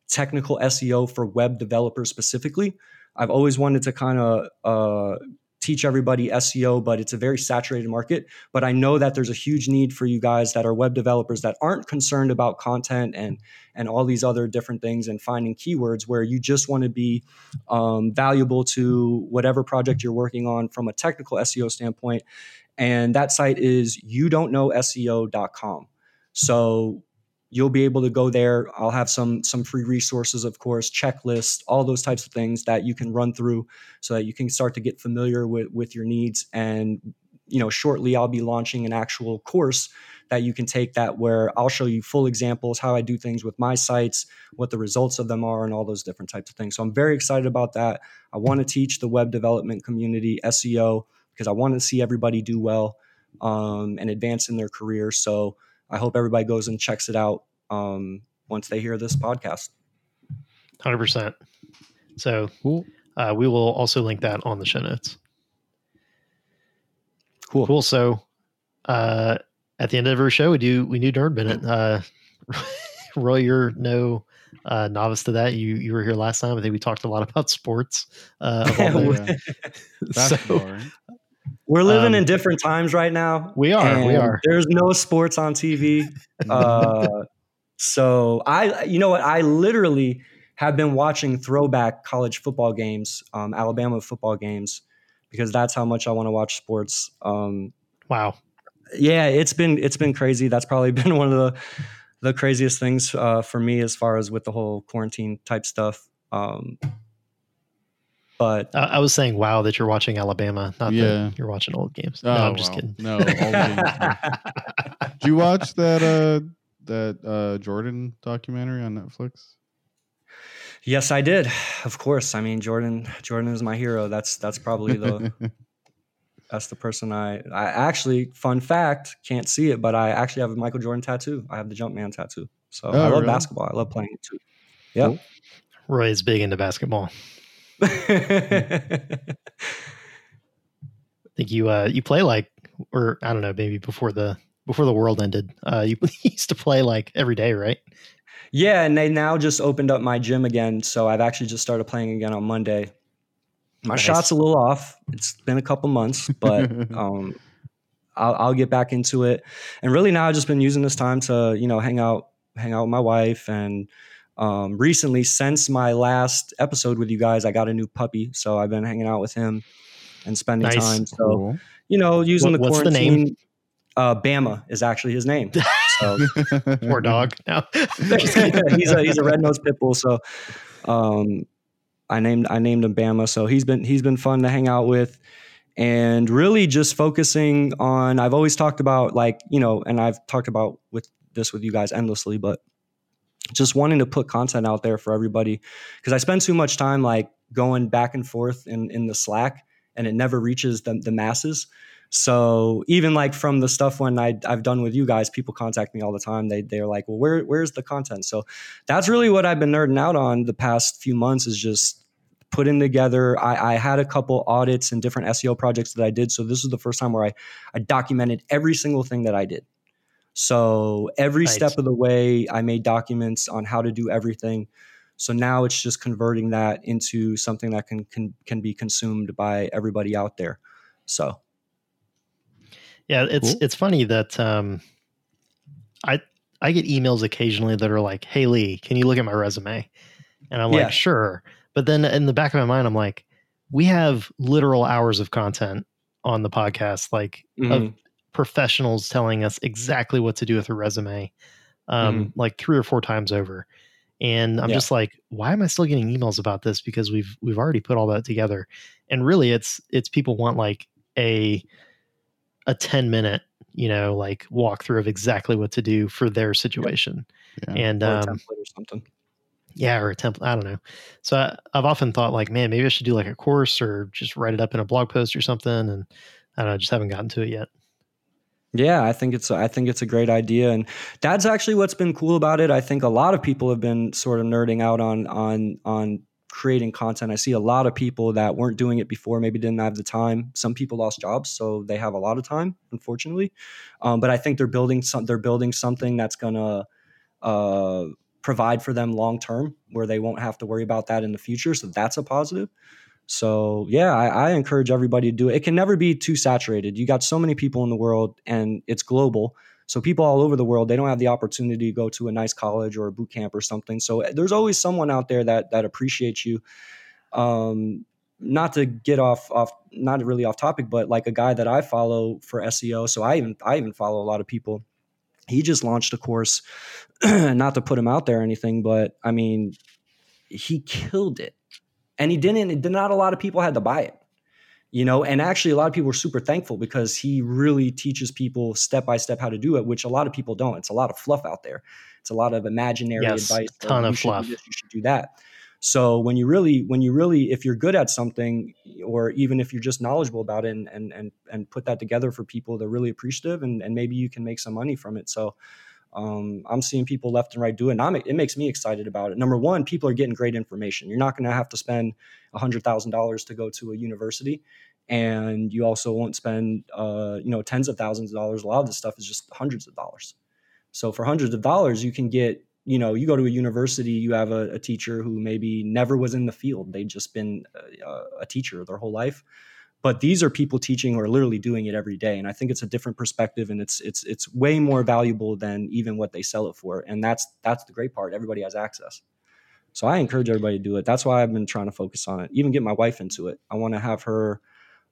technical SEO for web developers specifically. I've always wanted to kind of uh, teach everybody SEO, but it's a very saturated market. But I know that there's a huge need for you guys that are web developers that aren't concerned about content and and all these other different things and finding keywords where you just want to be um, valuable to whatever project you're working on from a technical SEO standpoint. And that site is you don't know SEO.com. So you'll be able to go there. I'll have some some free resources, of course, checklists, all those types of things that you can run through so that you can start to get familiar with with your needs. And you know, shortly I'll be launching an actual course that you can take that where I'll show you full examples how I do things with my sites, what the results of them are, and all those different types of things. So I'm very excited about that. I want to teach the web development community SEO because I want to see everybody do well um, and advance in their career. So I hope everybody goes and checks it out um, once they hear this podcast. Hundred percent. So Cool. uh, we will also link that on the show notes. Cool. Cool. So uh, at the end of every show, we do we do nerd minute. Uh, Roy, you're no uh, novice to that. You you were here last time. I think we talked a lot about sports. Uh, of all the- yeah. so Basketball, right? We're living Um, in different times right now. we are. We are. There's no sports on TV. Uh, so I, you know what? I literally have been watching throwback college football games, um, Alabama football games, because that's how much I want to watch sports. Um, Wow. yeah, it's been it's been crazy. That's probably been one of the the craziest things uh, for me as far as with the whole quarantine type stuff. Um, but I, I was saying, wow, that you're watching Alabama, not Yeah. that you're watching old games. Oh, no, I'm just wow. kidding. No, old games. Did you watch that uh that uh Jordan documentary on Netflix? yes, I did. Of course. I mean, Jordan. Jordan is my hero. That's that's probably the that's the person I I actually fun fact can't see it, but I actually have a Michael Jordan tattoo. I have the Jumpman tattoo. So Oh, I love really? basketball. I love playing it too. Yeah. Cool. Roy is big into basketball. I think you uh you play like or I don't know, maybe before the before the world ended. Uh you used to play like every day, right? yeah, and they now just opened up my gym again, so I've actually just started playing again on Monday. My Nice. shot's a little off. It's been a couple months, but um, I'll, I'll get back into it. And really now I've just been using this time to you know hang out, hang out with my wife. And um, recently, since my last episode with you guys, I got a new puppy, so I've been hanging out with him and spending Nice. time. So Cool. you know, using What- the what's the quarantine. name? Uh, Bama is actually his name. So Poor dog. No. he's a he's a red nosed pit bull. So, um, I named I named him Bama. So he's been he's been fun to hang out with, and really just focusing on. I've always talked about like you know, and I've talked about with this with you guys endlessly, but just wanting to put content out there for everybody because I spend too much time like going back and forth in in the Slack, and it never reaches the the masses. So even like from the stuff when I, I've done with you guys, people contact me all the time. They they're like, well, where where's the content? So that's really what I've been nerding out on the past few months is just putting together. I, I had a couple audits and different SEO projects that I did. So this is the first time where I I documented every single thing that I did. So every Nice. step of the way, I made documents on how to do everything. So now it's just converting that into something that can can can be consumed by everybody out there. So Yeah, it's Cool. it's funny that um, I I get emails occasionally that are like, "Hey Lee, can you look at my resume?" And I'm Yeah. like, "Sure." But then in the back of my mind, I'm like, "We have literal hours of content on the podcast, like of Mhm. Professionals telling us exactly what to do with a resume, um, like three or four times over." And I'm Yeah. just like, "Why am I still getting emails about this? Because we've we've already put all that together." And really, it's it's people want like a a 10 minute you know like walkthrough of exactly what to do for their situation Yeah. and Or a um template or something. yeah or a template i don't know so I, i've often thought like man maybe i should do like a course or just write it up in a blog post or something and i don't know just haven't gotten to it yet Yeah, I think it's I think it's a great idea, and that's actually what's been cool about it. I think a lot of people have been sort of nerding out on on on creating content. I see a lot of people that weren't doing it before, maybe didn't have the time. Some people lost jobs, so they have a lot of time, unfortunately. Um, but I think they're building some they're building something that's gonna uh, provide for them long term, where they won't have to worry about that in the future. So that's a positive. So yeah, I, I encourage everybody to do it. It can never be too saturated. You got so many people in the world, and it's global. So people all over the world, they don't have the opportunity to go to a nice college or a boot camp or something. So eh, there's always someone out there that that appreciates you. Um, not to get off off not really off topic, but like a guy that I follow for SEO. So I even I even follow a lot of people. He just launched a course, not to put him out there or anything, but I mean, he killed it and he didn't not a lot of people had to buy it you know? And actually a lot of people were super thankful because he really teaches people step by step how to do it which a lot of people don't. It's a lot of fluff out there. It's a lot of imaginary Yes, advice uh, ton you of should fluff. this, you should do that. So when you really when you really if you're good at something or even if you're just knowledgeable about it and and and, and put that together for people they're really appreciative and, and maybe you can make some money from it. So um, I'm seeing people left and right do it, and I'm, it makes me excited about it. Number one, people are getting great information. You're not going to have to spend hundred thousand dollars to go to a university, and you also won't spend uh, you know tens of thousands of dollars. A lot of this stuff is just hundreds of dollars. So for hundreds of dollars, you can get you know you go to a university, you have a, a teacher who maybe never was in the field. They've just been a, a teacher their whole life but these are people teaching are literally doing it every day and i think it's a different perspective and it's it's it's way more valuable than even what they sell it for and that's that's the great part everybody has access. So i encourage everybody to do it. That's why i've been trying to focus on it even get my wife into it. I want to have her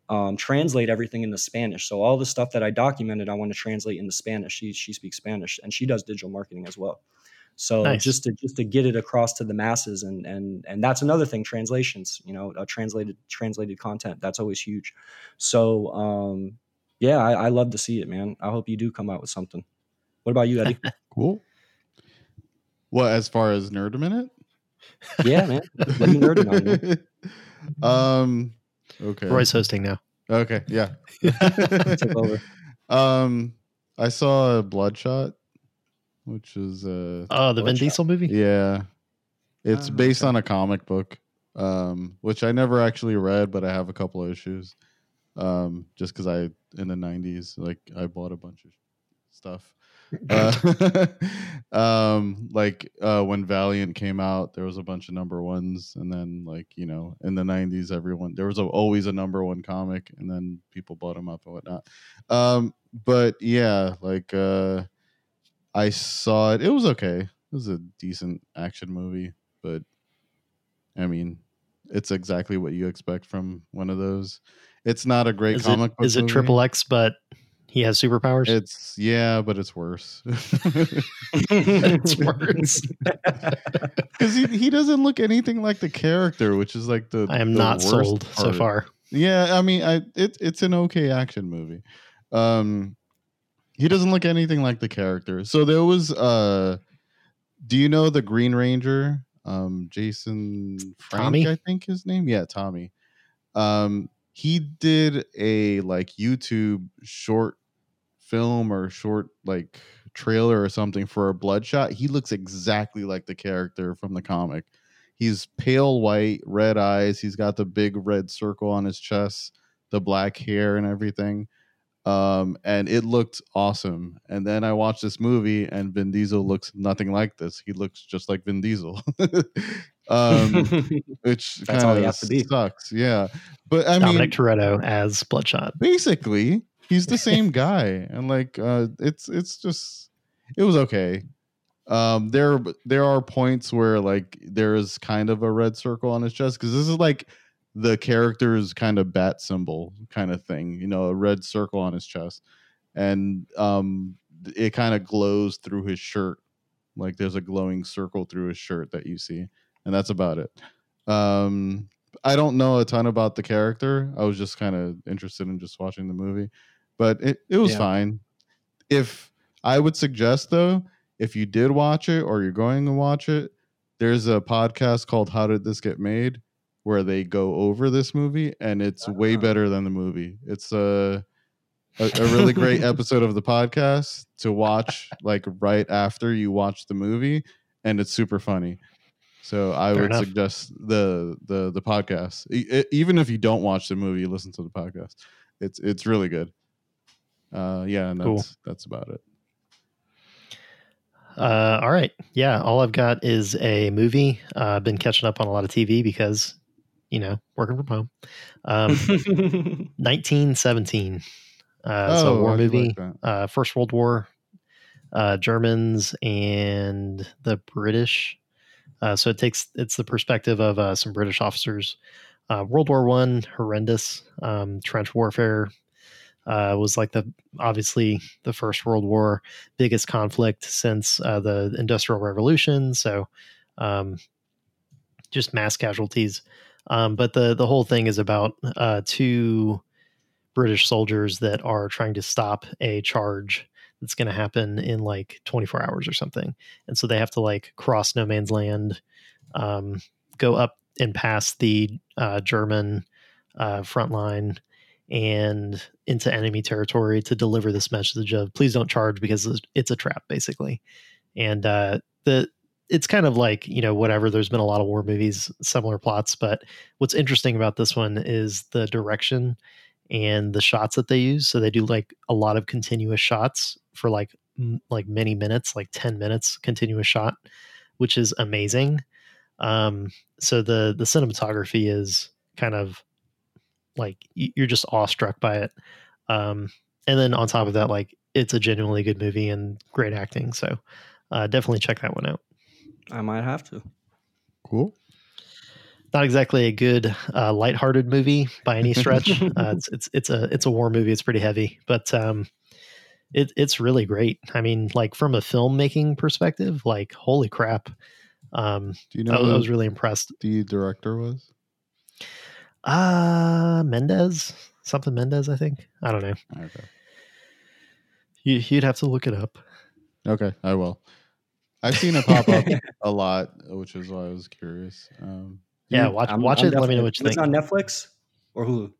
um, translate everything into spanish so all the stuff that i documented i want to translate into spanish. She, she speaks spanish and she does digital marketing as well so Nice. just to just to get it across to the masses and and and that's another thing translations you know uh, translated translated content that's always huge so um yeah I, I love to see it man i hope you do come out with something what about you eddie Cool. Well, as far as nerd a minute? yeah man what are you nerding on man? um. Okay. roy's hosting now Okay. Yeah. Take over. Um, I saw a Bloodshot, which is uh, oh the vin Bloodshot. diesel movie yeah, it's Oh, based okay. on a comic book, um, which I never actually read, but I have a couple of issues. Um, just because I in the '90s, like I bought a bunch of stuff. Uh, um, like uh, when Valiant came out, there was a bunch of number ones, and then like you know, in the '90s, everyone there was a, always a number one comic, and then people bought them up and whatnot. Um, but yeah, like uh, I saw it. It was okay. It was a decent action movie, but I mean, it's exactly what you expect from one of those. It's not a great is comic it, book. is it triple x but he has superpowers It's yeah, but it's worse. it's worse Because he, he doesn't look anything like the character, which is like the. i am the not sold so far Yeah, I mean, I it, it's an okay action movie. Um, he doesn't look anything like the character. So there was uh, do you know the Green Ranger? Um, Jason Frank, Tommy? I think his name. Yeah, Tommy. Um, he did a like YouTube short film or short like trailer or something for a Bloodshot. He looks exactly like the character from the comic. He's pale white, red eyes. He's got the big red circle on his chest, the black hair and everything. Um, and it looked awesome. And then I watched this movie, and Vin Diesel looks nothing like this. He looks just like Vin Diesel, um, which kind of has be. sucks. Yeah, but I dominic mean, toretto as bloodshot basically, he's the same guy, and like, uh, it's it's just it was okay. Um, there there are points where like there is kind of a red circle on his chest because this is like the character's kind of bat symbol kind of thing, you know, a red circle on his chest, and um, it kind of glows through his shirt, like there's a glowing circle through his shirt that you see, and that's about it. Um, I don't know a ton about the character. I was just kind of interested in just watching the movie, but it, it was Yeah. fine. If I would suggest though, if you did watch it or you're going to watch it, there's a podcast called How Did This Get Made where they go over this movie and it's way Ah. better than the movie. It's a a, a really great episode of the podcast to watch like right after you watch the movie and it's super funny. So I Fair would enough. suggest the the the podcast. E- even if you don't watch the movie, listen to the podcast. It's it's really good. Uh yeah, and that's Cool. that's about it. Uh, all right. Yeah. All I've got is a movie. Uh, I've been catching up on a lot of TV because, you know, working from home. Um, 1917. Uh, it's a war movie. like uh, First World War, uh, Germans and the British. Uh, so it takes it's the perspective of uh, some British officers. Uh, World War One, horrendous. Um, trench warfare uh, was like the obviously the First World War biggest conflict since uh, the Industrial Revolution. So um, just mass casualties. Um, but the the whole thing is about uh, two British soldiers that are trying to stop a charge that's going to happen in like 24 hours or something. And so they have to like cross no man's land, um, go up and past the uh, German uh, front line and into enemy territory to deliver this message of please don't charge because it's- a trap basically. And uh, the it's kind of like you know whatever. There's been a lot of war movies, similar plots, but what's interesting about this one is the direction and the shots that they use. So they do like a lot of continuous shots for like m- like many minutes, like 10 minutes continuous shot, which is amazing. Um so the the cinematography is kind of like you're just awestruck by it. Um and then on top of that like it's a genuinely good movie and great acting. So uh definitely check that one out. I might have to. Cool. not exactly a good uh, lighthearted movie by any stretch. uh, it's it's it's a it's a war movie. It's pretty heavy, but um, it it's really great. I mean, like from a filmmaking perspective, like holy crap! Um, Do you know I, was- I was really impressed. the director was? Uh Mendes, something Mendes, I think. I don't know. Okay. You, you'd have to look it up. Okay, I will. I've seen it pop up a lot, which is why I was curious. Um, Yeah, you- watch I'm- watch I'm it. Let me know definitely- what you It's think. on Netflix or Hulu.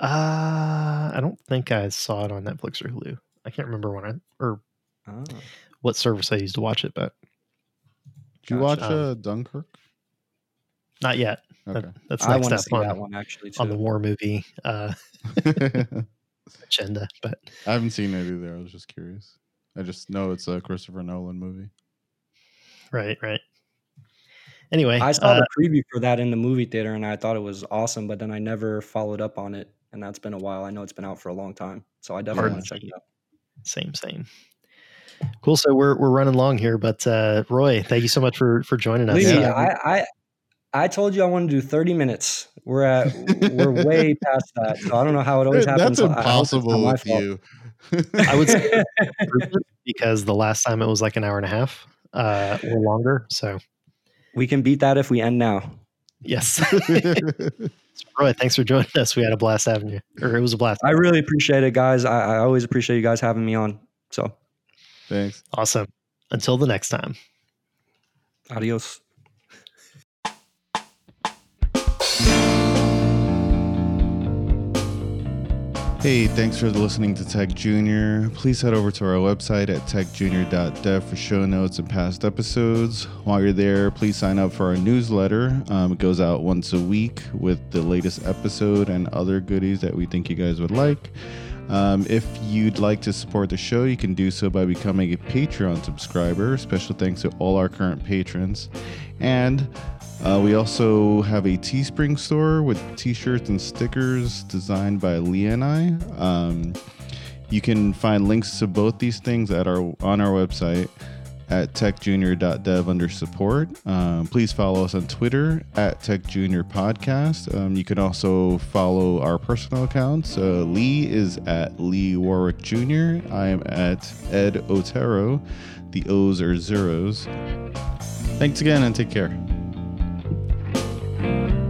Uh, I don't think I saw it on Netflix or Hulu. I can't remember when I or Oh. what service I used to watch it, but Did you watch Gotcha. uh, Dunkirk? not yet. Okay. That, that's I next want up see on, that one actually too. on the war movie uh, agenda. But I haven't seen it either. I was just curious. I just know it's a Christopher Nolan movie. Right, right. Anyway, I saw uh, the preview for that in the movie theater and I thought it was awesome, but then I never followed up on it. And that's been a while. I know it's been out for a long time. So I definitely Yeah. want to check it out. same, same. Cool. So we're we're running long here, but uh, Roy, thank you so much for for joining us. Lee, Yeah. I, I I told you I want to do 30 minutes. We're at we're way past that. So I don't know how it always happens. That's I hope it's not impossible my with fault. you. I would say because the last time it was like an hour and a half uh, or longer. So we can beat that if we end now. yes, Roy, thanks for joining us. We had a blast having you, or it was a blast. I really appreciate it, guys. I, I always appreciate you guys having me on. So Thanks. Awesome. Until the next time. adios. Hey, thanks for listening to Tech Junior. Please head over to our website at techjunior.dev for show notes and past episodes. While you're there, please sign up for our newsletter. Um, it goes out once a week with the latest episode and other goodies that we think you guys would like. Um, if you'd like to support the show, you can do so by becoming a Patreon subscriber. Special thanks to all our current patrons. And uh, we also have a Teespring store with t-shirts and stickers designed by Leah and I. Um, you can find links to both these things at our on our website. at techjunior.dev under support. Um, please follow us on Twitter at techjuniorpodcast. Um, you can also follow our personal accounts. Uh, Lee is at Lee Warrick Jr. I am at Ed Otero. The O's are zeros. Thanks again and take care. Bye.